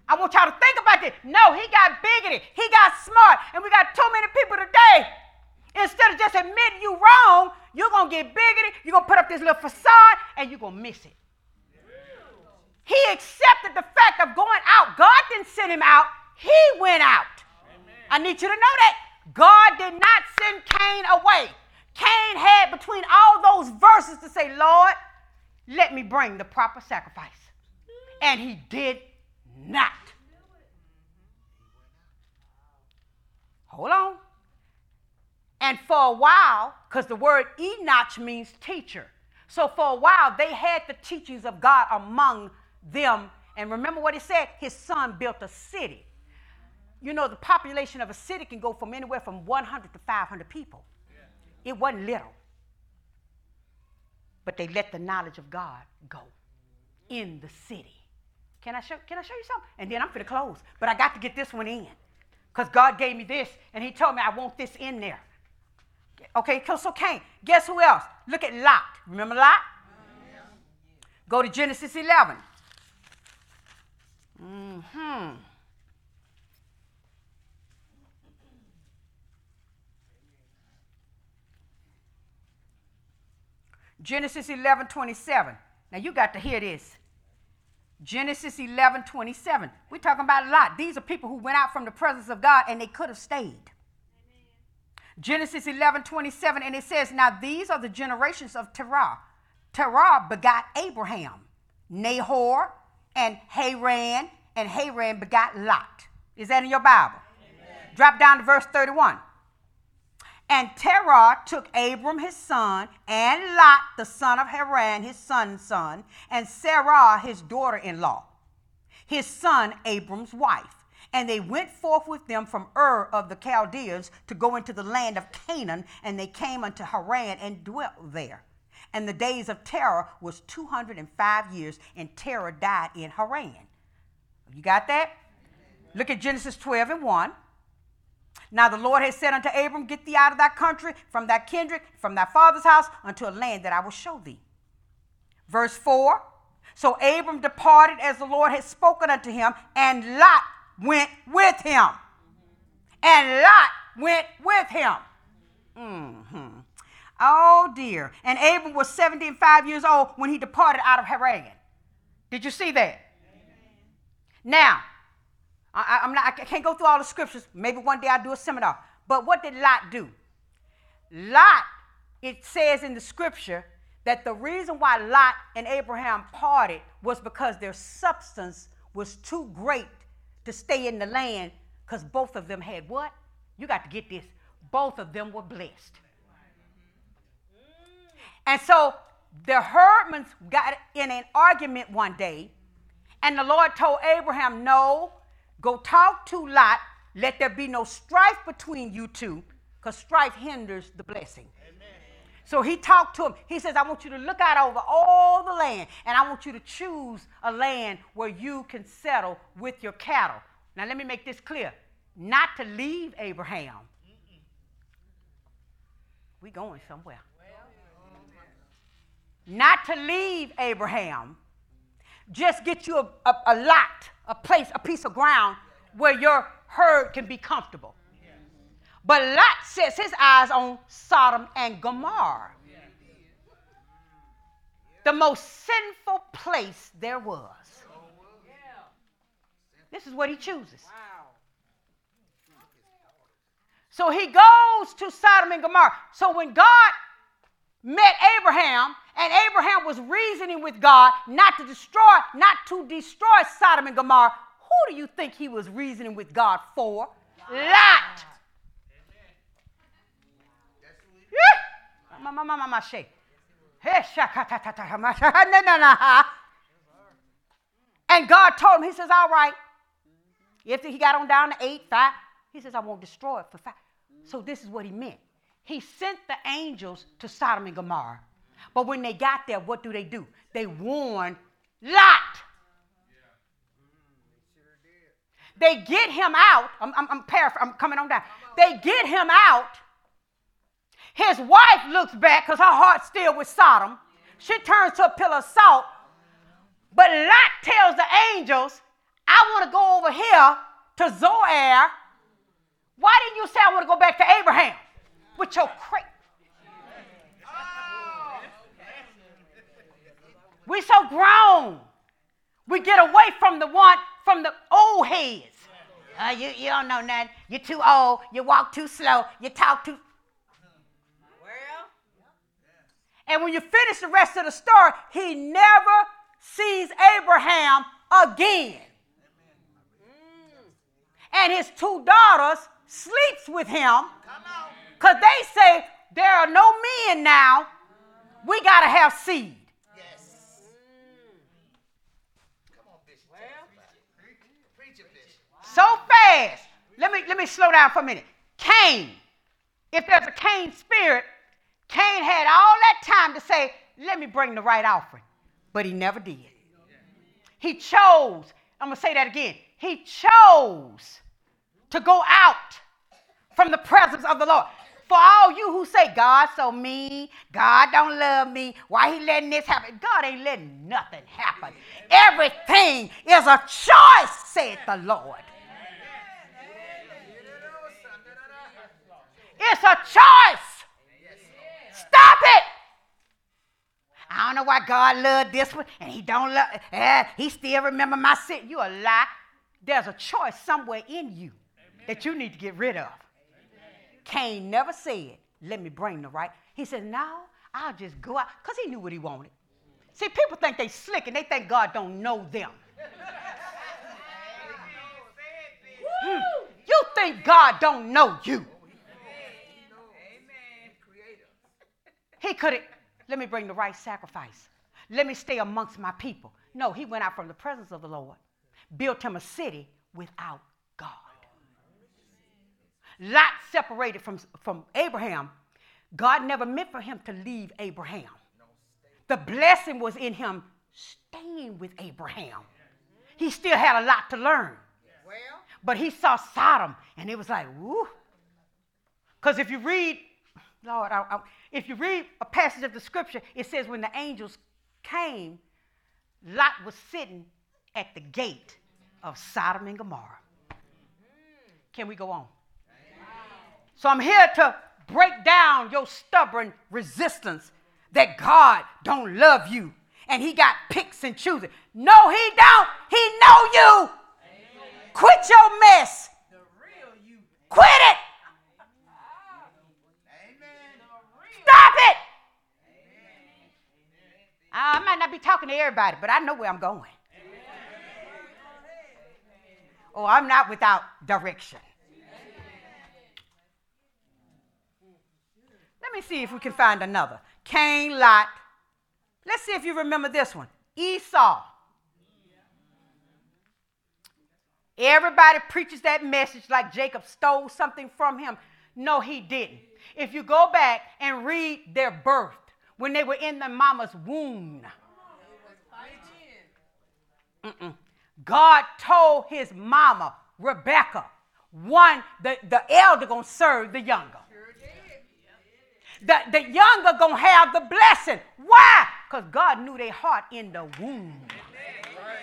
I want y'all to think about this. No, he got bigoted. He got smart. And we got too many people today. Instead of just admitting you wrong, you're going to get bigoted. You're going to put up this little facade and you're going to miss it. He accepted the fact of going out. God didn't send him out, he went out. I need you to know that. God did not send Cain away. Cain had between all those verses to say, Lord, let me bring the proper sacrifice. And he did not. Hold on. And for a while, because the word Enoch means teacher. So for a while, they had the teachings of God among them. And remember what he said? His son built a city. You know, the population of a city can go from anywhere from 100 to 500 people. It wasn't little. But they let the knowledge of God go in the city. Can I show, can I show you something? And then I'm going to close. But I got to get this one in. Because God gave me this, and He told me I want this in there. Okay, so Cain. Guess who else? Look at Lot. Remember Lot? Go to Genesis 11. Mm-hmm. Genesis 11 27. Now you got to hear this. Genesis 11 27. We're talking about a Lot. These are people who went out from the presence of God and they could have stayed. Amen. Genesis 11 27. And it says, Now these are the generations of Terah. Terah begot Abraham, Nahor, and Haran, and Haran begot Lot. Is that in your Bible? Amen. Drop down to verse 31. And Terah took Abram his son, and Lot the son of Haran his son's son, and Sarah his daughter in law, his son Abram's wife. And they went forth with them from Ur of the Chaldeans to go into the land of Canaan, and they came unto Haran and dwelt there. And the days of Terah was 205 years, and Terah died in Haran. You got that? Look at Genesis 12 and 1. Now the Lord has said unto Abram, Get thee out of thy country, from thy kindred, from thy father's house, unto a land that I will show thee. Verse 4 So Abram departed as the Lord had spoken unto him, and Lot went with him. And Lot went with him. Mm-hmm. Oh dear. And Abram was 75 years old when he departed out of Haran. Did you see that? Now, I, am not, I can't go through all the scriptures. Maybe one day I'll do a seminar. But what did Lot do? Lot, it says in the scripture that the reason why Lot and Abraham parted was because their substance was too great to stay in the land because both of them had what? You got to get this. Both of them were blessed. And so the herdmen got in an argument one day, and the Lord told Abraham, No, Go talk to Lot. Let there be no strife between you two, because strife hinders the blessing. Amen. So he talked to him. He says, I want you to look out over all the land, and I want you to choose a land where you can settle with your cattle. Now, let me make this clear not to leave Abraham. We going somewhere. Not to leave Abraham. Just get you a, a, a lot a place, a piece of ground where your herd can be comfortable. But Lot sets his eyes on Sodom and Gomorrah, the most sinful place there was. This is what he chooses. So he goes to Sodom and Gomorrah. So when God met Abraham, and Abraham was reasoning with God not to destroy, not to destroy Sodom and Gomorrah, who do you think he was reasoning with God for? Lot. And God told him, He says, All right. If he got on down to eight, five, he says, I won't destroy it for five. So this is what he meant. He sent the angels to Sodom and Gomorrah. But when they got there, what do they do? They warned Lot. They get him out. I'm, I'm, I'm, I'm coming on down. They get him out. His wife looks back because her heart's still with Sodom. She turns to a pillar of salt. But Lot tells the angels, I want to go over here to Zoar. Why didn't you say I want to go back to Abraham? With your crazy. We're so grown. We get away from the one, from the old heads. Uh, you, you don't know nothing. You're too old. You walk too slow. You talk too. Well. And when you finish the rest of the story, he never sees Abraham again. And his two daughters sleeps with him because they say there are no men now. We got to have seed. So fast. Let me let me slow down for a minute. Cain, if there's a Cain spirit, Cain had all that time to say, "Let me bring the right offering," but he never did. He chose. I'm gonna say that again. He chose to go out from the presence of the Lord. For all you who say, God so mean, God don't love me, why he letting this happen? God ain't letting nothing happen. Everything is a choice, said the Lord. It's a choice. Stop it. I don't know why God loved this one and he don't love eh, he still remember my sin. You a lie. There's a choice somewhere in you that you need to get rid of. Cain never said, let me bring the right. He said, no, I'll just go out. Because he knew what he wanted. See, people think they slick and they think God don't know them. Hmm. You think God don't know you. He could have, let me bring the right sacrifice. Let me stay amongst my people. No, he went out from the presence of the Lord, built him a city without God. Lot separated from, from Abraham. God never meant for him to leave Abraham. The blessing was in him staying with Abraham. He still had a lot to learn. But he saw Sodom and it was like, woo. Because if you read, Lord, I, I, if you read a passage of the scripture, it says when the angels came, Lot was sitting at the gate of Sodom and Gomorrah. Can we go on? So I'm here to break down your stubborn resistance that God don't love you and he got picks and chooses. No, he don't. He know you. Quit your mess. Quit it. Stop it. I might not be talking to everybody, but I know where I'm going. Oh, I'm not without direction. Let me see if we can find another. Cain, Lot. Let's see if you remember this one. Esau. Everybody preaches that message like Jacob stole something from him. No, he didn't. If you go back and read their birth, when they were in their mama's womb, Mm-mm. God told his mama, Rebecca, one, the, the elder gonna serve the younger. The, the younger gonna have the blessing. Why? Because God knew their heart in the womb.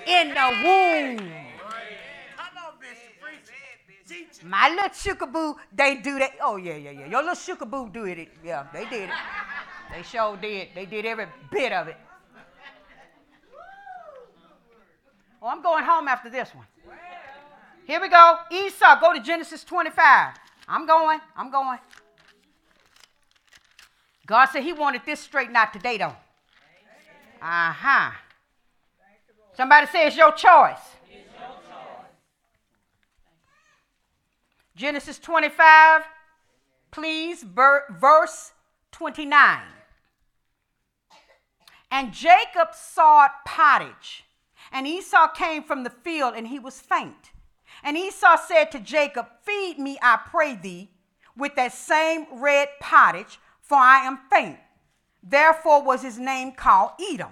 In the womb. My little shookaboo, they do that. Oh, yeah, yeah, yeah. Your little shookaboo do it. Yeah, they did it. They sure did. They did every bit of it. Oh, I'm going home after this one. Here we go. Esau, go to Genesis 25. I'm going. I'm going. God said he wanted this straightened out today, though. Uh huh. Somebody say it's your choice. Genesis 25, please, verse 29. And Jacob sought pottage, and Esau came from the field, and he was faint. And Esau said to Jacob, Feed me, I pray thee, with that same red pottage, for I am faint. Therefore was his name called Edom.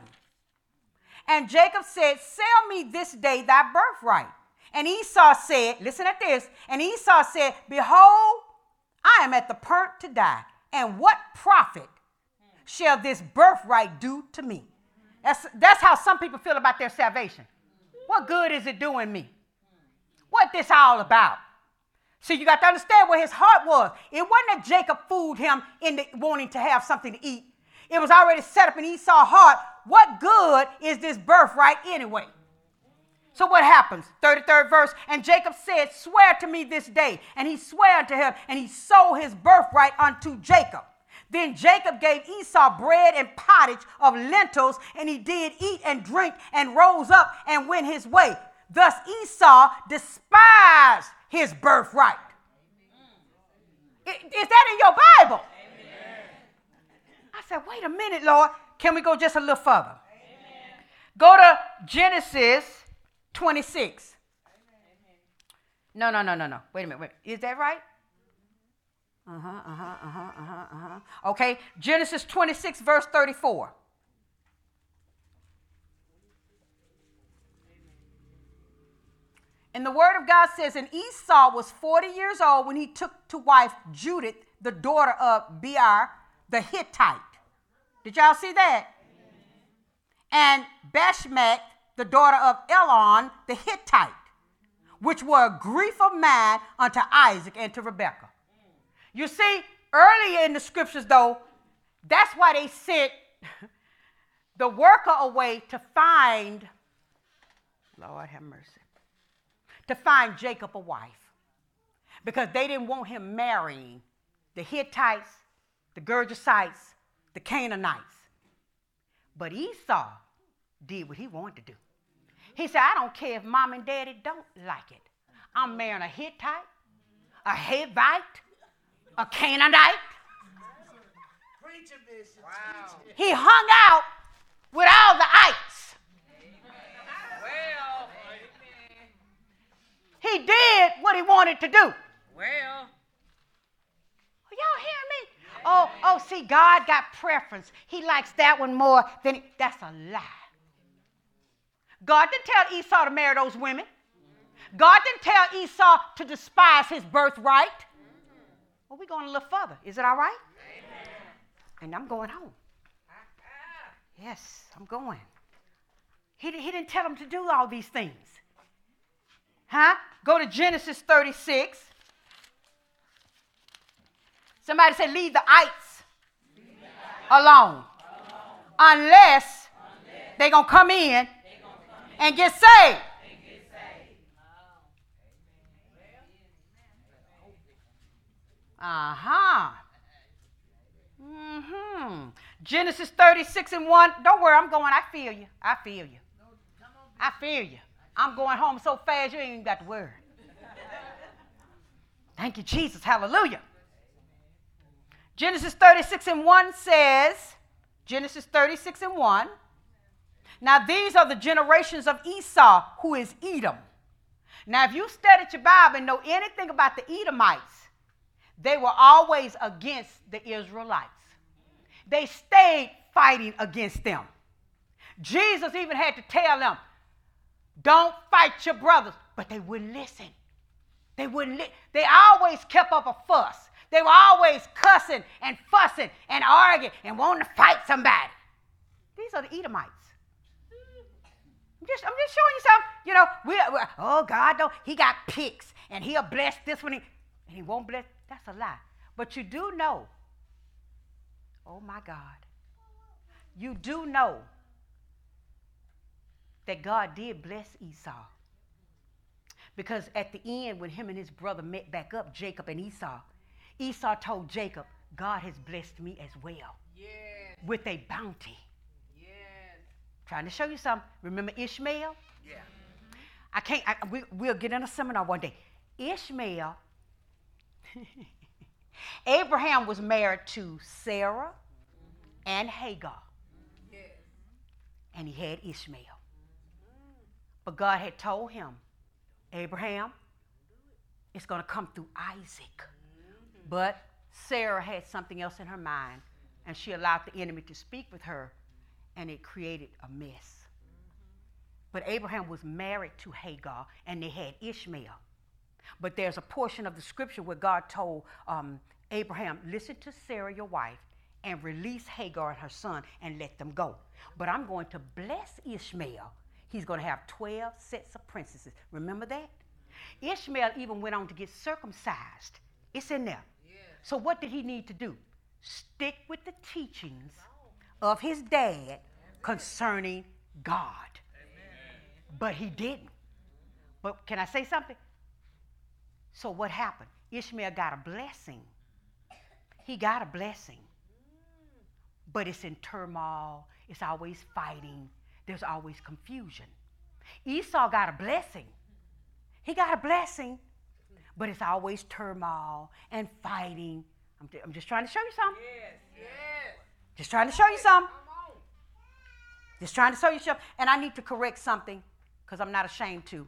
And Jacob said, Sell me this day thy birthright. And Esau said, Listen at this. And Esau said, Behold, I am at the point to die. And what profit shall this birthright do to me? That's, that's how some people feel about their salvation. What good is it doing me? What this all about? See, you got to understand where his heart was. It wasn't that Jacob fooled him into wanting to have something to eat. It was already set up in Esau's heart. What good is this birthright anyway? So what happens? 33rd verse. And Jacob said, Swear to me this day. And he swore to him, and he sold his birthright unto Jacob. Then Jacob gave Esau bread and pottage of lentils, and he did eat and drink, and rose up and went his way. Thus Esau despised his birthright. Is that in your Bible? I said, wait a minute, Lord. Can we go just a little further? Go to Genesis 26. No, no, no, no, no. Wait a minute. Wait. Is that right? Uh huh, uh huh, uh huh, uh huh, uh huh. Okay. Genesis 26, verse 34. And the word of God says, and Esau was 40 years old when he took to wife Judith, the daughter of Beer, the Hittite. Did y'all see that? And Bashmath, the daughter of Elon, the Hittite, which were a grief of man unto Isaac and to Rebekah. You see, earlier in the scriptures, though, that's why they sent the worker away to find, Lord have mercy, to find Jacob a wife. Because they didn't want him marrying the Hittites, the Gergesites, the Canaanites. But Esau did what he wanted to do. He said, I don't care if mom and daddy don't like it. I'm marrying a Hittite, a Hivite, a Canaanite. Wow. He hung out with all the ites. Well, he did what he wanted to do. Well, y'all hear me? Oh, oh, see, God got preference. He likes that one more than he, that's a lie. God didn't tell Esau to marry those women. God didn't tell Esau to despise his birthright. Well, we're going a little further. Is it all right? Amen. And I'm going home. Uh-huh. Yes, I'm going. He, he didn't tell him to do all these things. Huh? Go to Genesis 36. Somebody say, leave the ites, leave the ites. Alone. alone. Unless, Unless they're going to come in and get saved. Uh huh. Mm-hmm. Genesis 36 and 1. Don't worry, I'm going. I feel you. I feel you. I feel you. I'm going home so fast you ain't even got the word. Thank you, Jesus. Hallelujah. Genesis 36 and 1 says, Genesis 36 and 1. Now, these are the generations of Esau, who is Edom. Now, if you studied your Bible and know anything about the Edomites, they were always against the Israelites. They stayed fighting against them. Jesus even had to tell them, don't fight your brothers. But they wouldn't listen. They wouldn't li- they always kept up a fuss. They were always cussing and fussing and arguing and wanting to fight somebody. These are the Edomites. I'm just, I'm just showing you something. You know, we, oh God, no, he got picks and he'll bless this one and he won't bless. That's a lie. But you do know. Oh my God. You do know that God did bless Esau. Because at the end, when him and his brother met back up, Jacob and Esau, Esau told Jacob, God has blessed me as well Yes. with a bounty. Yes. Trying to show you something. Remember Ishmael? Yeah. I can't, I, we, we'll get in a seminar one day. Ishmael, Abraham was married to Sarah and Hagar, and he had Ishmael. But God had told him, Abraham, it's going to come through Isaac. But Sarah had something else in her mind, and she allowed the enemy to speak with her, and it created a mess. But Abraham was married to Hagar, and they had Ishmael. But there's a portion of the scripture where God told um, Abraham, Listen to Sarah, your wife, and release Hagar and her son and let them go. But I'm going to bless Ishmael. He's going to have 12 sets of princesses. Remember that? Ishmael even went on to get circumcised. It's in there. Yes. So, what did he need to do? Stick with the teachings of his dad concerning God. But he didn't. But can I say something? So, what happened? Ishmael got a blessing. He got a blessing. But it's in turmoil, it's always fighting, there's always confusion. Esau got a blessing. He got a blessing, but it's always turmoil and fighting. I'm, ju- I'm just trying to show you something. Yes. Yes. Just trying to show you something. Just trying to show you something. And I need to correct something because I'm not ashamed to.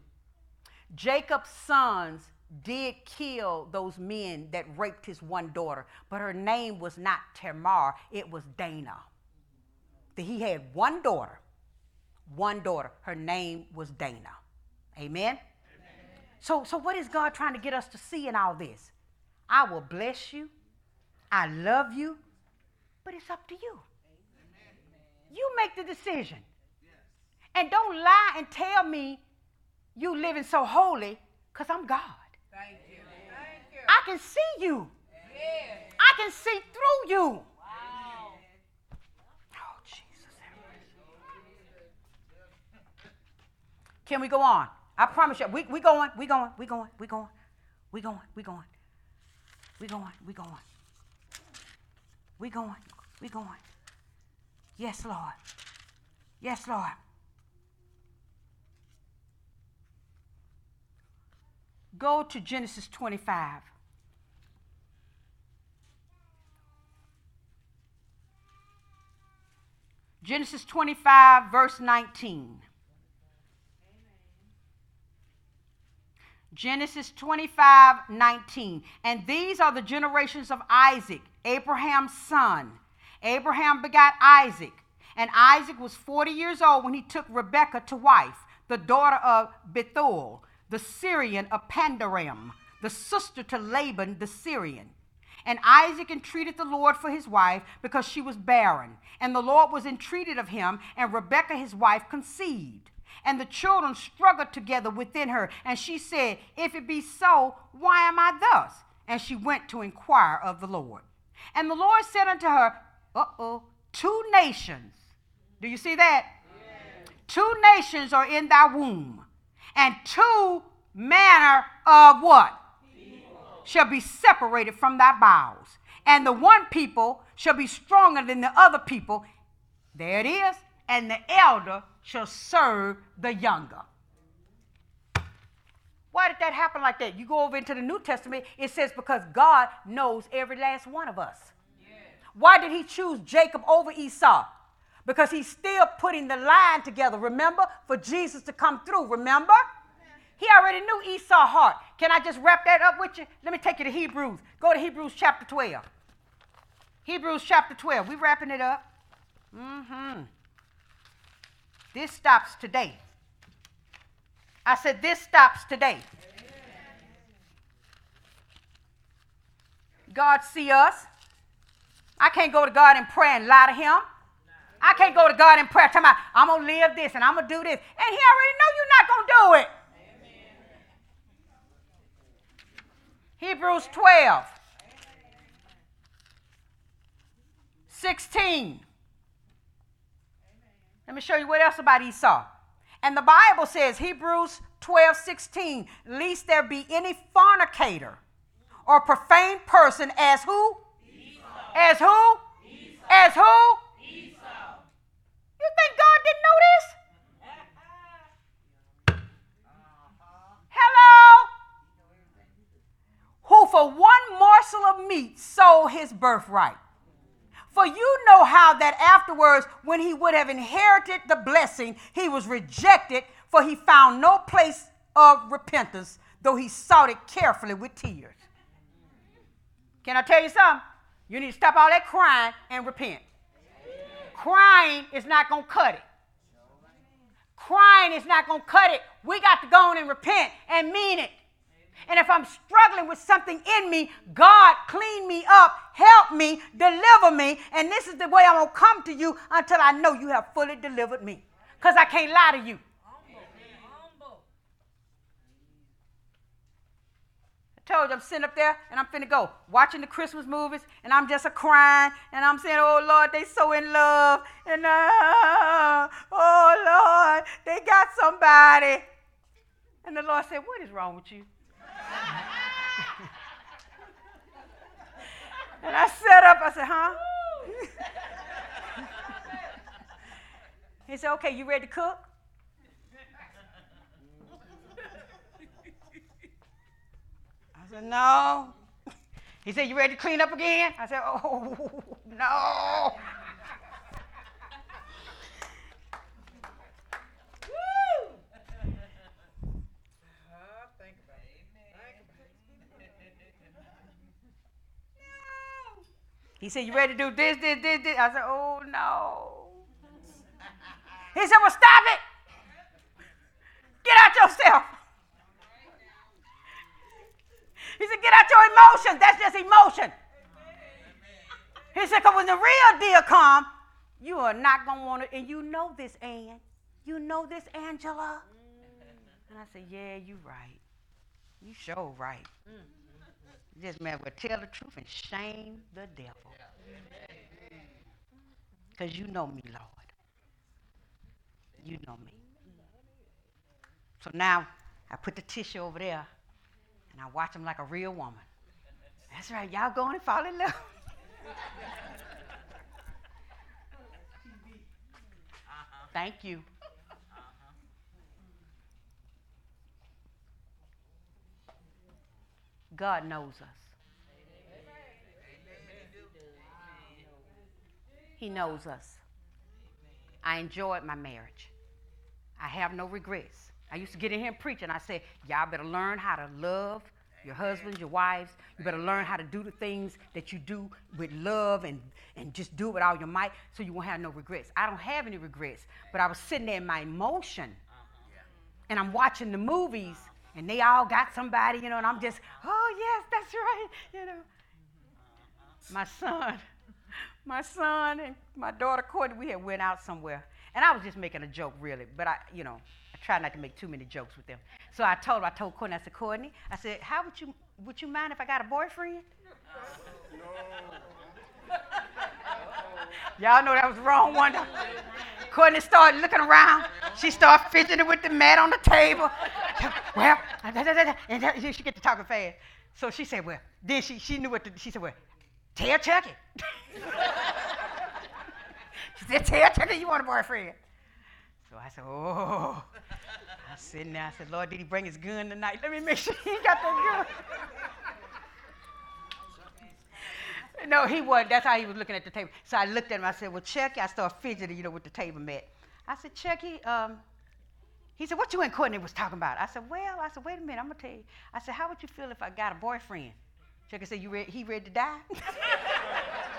Jacob's sons did kill those men that raped his one daughter, but her name was not Tamar, it was Dana. He had one daughter, one daughter. Her name was Dana. Amen? So, so what is God trying to get us to see in all this? I will bless you. I love you, but it's up to you. You make the decision. And don't lie and tell me you living so holy because I'm God. Thank you. Thank you. I can see you. Yes. I can see through you. Wow. Oh, Jesus. Can we go on? I promise you. We, we going, we going, we going, we going, we going, we going, we going, we going, we going, we going. Yes, Lord. Yes, Lord. Go to Genesis 25. Genesis 25, verse 19. Genesis 25, 19. And these are the generations of Isaac, Abraham's son. Abraham begot Isaac. And Isaac was 40 years old when he took Rebekah to wife, the daughter of Bethuel, the Syrian of Pandaram, the sister to Laban the Syrian. And Isaac entreated the Lord for his wife because she was barren. And the Lord was entreated of him, and Rebekah his wife conceived. And the children struggled together within her. And she said, If it be so, why am I thus? And she went to inquire of the Lord. And the Lord said unto her, Uh oh, two nations. Do you see that? Two nations are in thy womb, and two manner of what? shall be separated from thy bowels. And the one people shall be stronger than the other people. There it is. And the elder shall serve the younger. Why did that happen like that? You go over into the New Testament, it says because God knows every last one of us. Why did he choose Jacob over Esau? Because he's still putting the line together, remember? For Jesus to come through, remember? He already knew Esau's heart. Can I just wrap that up with you? Let me take you to Hebrews. Go to Hebrews chapter 12. Hebrews chapter 12. We wrapping it up. Mm-hmm. This stops today. I said this stops today. God see us. I can't go to God in prayer and lie to him. I can't go to God in prayer talking about, I'm going to live this and I'm going to do this. And he already know you're not going to do it. Hebrews 12, 16. Let me show you what else about Esau. And the Bible says, Hebrews 12, 16, lest there be any fornicator or profane person as who? Esau. As who? Esau. As who? You think God didn't know this? Hello? Who for one morsel of meat sold his birthright. For you know how that afterwards, when he would have inherited the blessing, he was rejected, for he found no place of repentance, though he sought it carefully with tears. Can I tell you something? You need to stop all that crying and repent. Crying is not going to cut it. Crying is not going to cut it. We got to go on and repent and mean it. And if I'm struggling with something in me, God, clean me up, help me, deliver me. And this is the way I'm going to come to you until I know you have fully delivered me. Because I can't lie to you. I told you I'm sitting up there and I'm finna go watching the Christmas movies and I'm just a crying and I'm saying, oh Lord, they so in love and uh, oh Lord, they got somebody. And the Lord said, what is wrong with you? and I sat up, I said, huh? he said, okay, you ready to cook? I said, no. He said, you ready to clean up again? I said, oh, no. He said, You ready to do this, this, this, this? I said, Oh, no. He said, Well, stop it. Get out yourself. He said, Get out your emotions. That's just emotion. He said, Because when the real deal come, you are not going to want it. and you know this, Ann. You know this, Angela. And I said, Yeah, you right. You sure right. This man will tell the truth and shame the devil. Because you know me, Lord. You know me. So now I put the tissue over there and I watch him like a real woman. That's right, y'all going and fall in love. Uh-huh. Thank you. Uh-huh. God knows us. He knows us. I enjoyed my marriage. I have no regrets. I used to get in here and preach, and I said, Y'all better learn how to love your husbands, your wives. You better learn how to do the things that you do with love and, and just do it with all your might so you won't have no regrets. I don't have any regrets, but I was sitting there in my emotion, uh-huh. and I'm watching the movies, and they all got somebody, you know, and I'm just, oh, yes, that's right, you know. Uh-huh. My son, my son and my daughter Courtney, we had went out somewhere. And I was just making a joke, really. But I, you know, I try not to make too many jokes with them. So I told her, I told Courtney, I said, Courtney, I said, how would you, would you mind if I got a boyfriend? No. Y'all know that was wrong one. Courtney started looking around. She started fidgeting with the mat on the table. well, and she get to talking fast. So she said, well, then she, she knew what to, she said, well, tell Chucky. she said, tell Chucky you want a boyfriend. So I said, oh. I was sitting there. I said, Lord, did he bring his gun tonight? Let me make sure he got the gun. no, he wasn't. That's how he was looking at the table. So I looked at him. I said, well, Chucky, I started fidgeting, you know, with the table mat. I said, Chucky, um, he said, what you and Courtney was talking about? I said, well, I said, wait a minute, I'm going to tell you. I said, how would you feel if I got a boyfriend? Chucky said, you ready, he ready to die?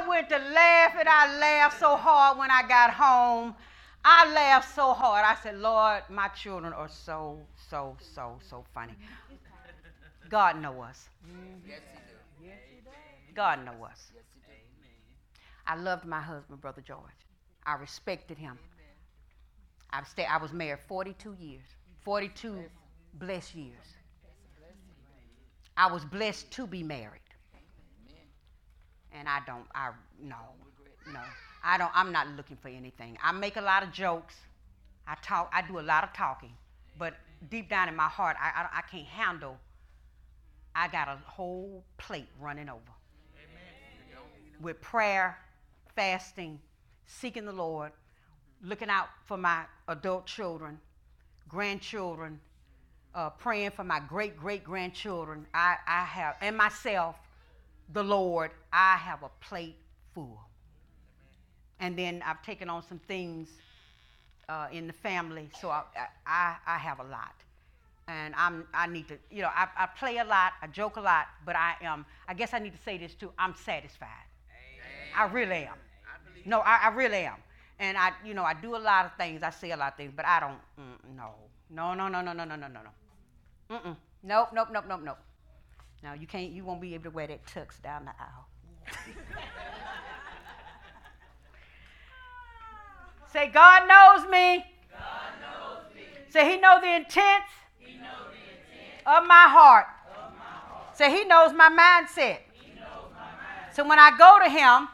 I went to laugh and I laughed so hard when I got home. I laughed so hard. I said, Lord, my children are so, so, so, so funny. God know us. Yes, he do. God know us. Yes, he do. I loved my husband, Brother George. I respected him. I, stay, I was married 42 years. 42 blessed years. I was blessed to be married. And I don't, I, no, no. I don't, I'm not looking for anything. I make a lot of jokes. I talk, I do a lot of talking, but deep down in my heart, I, I, I can't handle. I got a whole plate running over Amen. with prayer, fasting, seeking the Lord, looking out for my adult children, grandchildren, uh, praying for my great great grandchildren. I, I have, and myself, the Lord, I have a plate full. And then I've taken on some things uh, in the family, so I, I, I have a lot. And I'm, I need to, you know, I, I play a lot, I joke a lot, but I am, I guess I need to say this too, I'm satisfied. I really am. No, I, I really am. And I, you know, I do a lot of things. I say a lot of things, but I don't. Mm, no, no, no, no, no, no, no, no, no, no. Mm-mm. Nope, nope, nope, nope, nope. No, you can't. You won't be able to wear that tux down the aisle. Say, God knows me. God knows me. Say, He knows the intents He knows the intent of my heart. of my heart. Say, He knows my mindset. He knows my mind. So when I go to Him,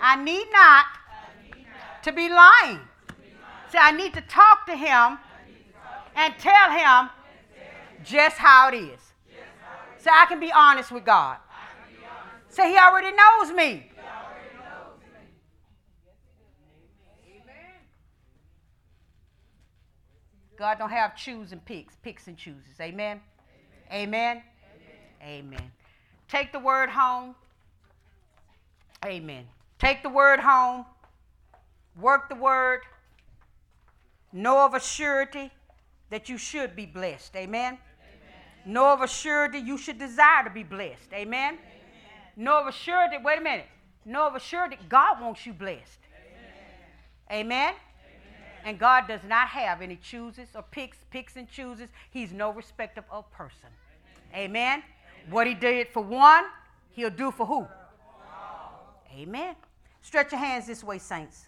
I need not to be lying. See, I need to talk to Him and tell Him just how it is. So I can be honest with God. Say, He already knows me. God don't have choose and picks, picks and chooses. Amen. Amen. Amen. Take the word home. Amen. Take the word home. Work the word. Know of a surety that you should be blessed. Amen. Know of a surety you should desire to be blessed. Amen. Know of a surety, wait a minute. Know of a surety God wants you blessed. Amen. And God does not have any chooses or picks, picks and chooses. He's no respecter of a person. Amen. What he did for one, he'll do for who? Amen. Stretch your hands this way, saints.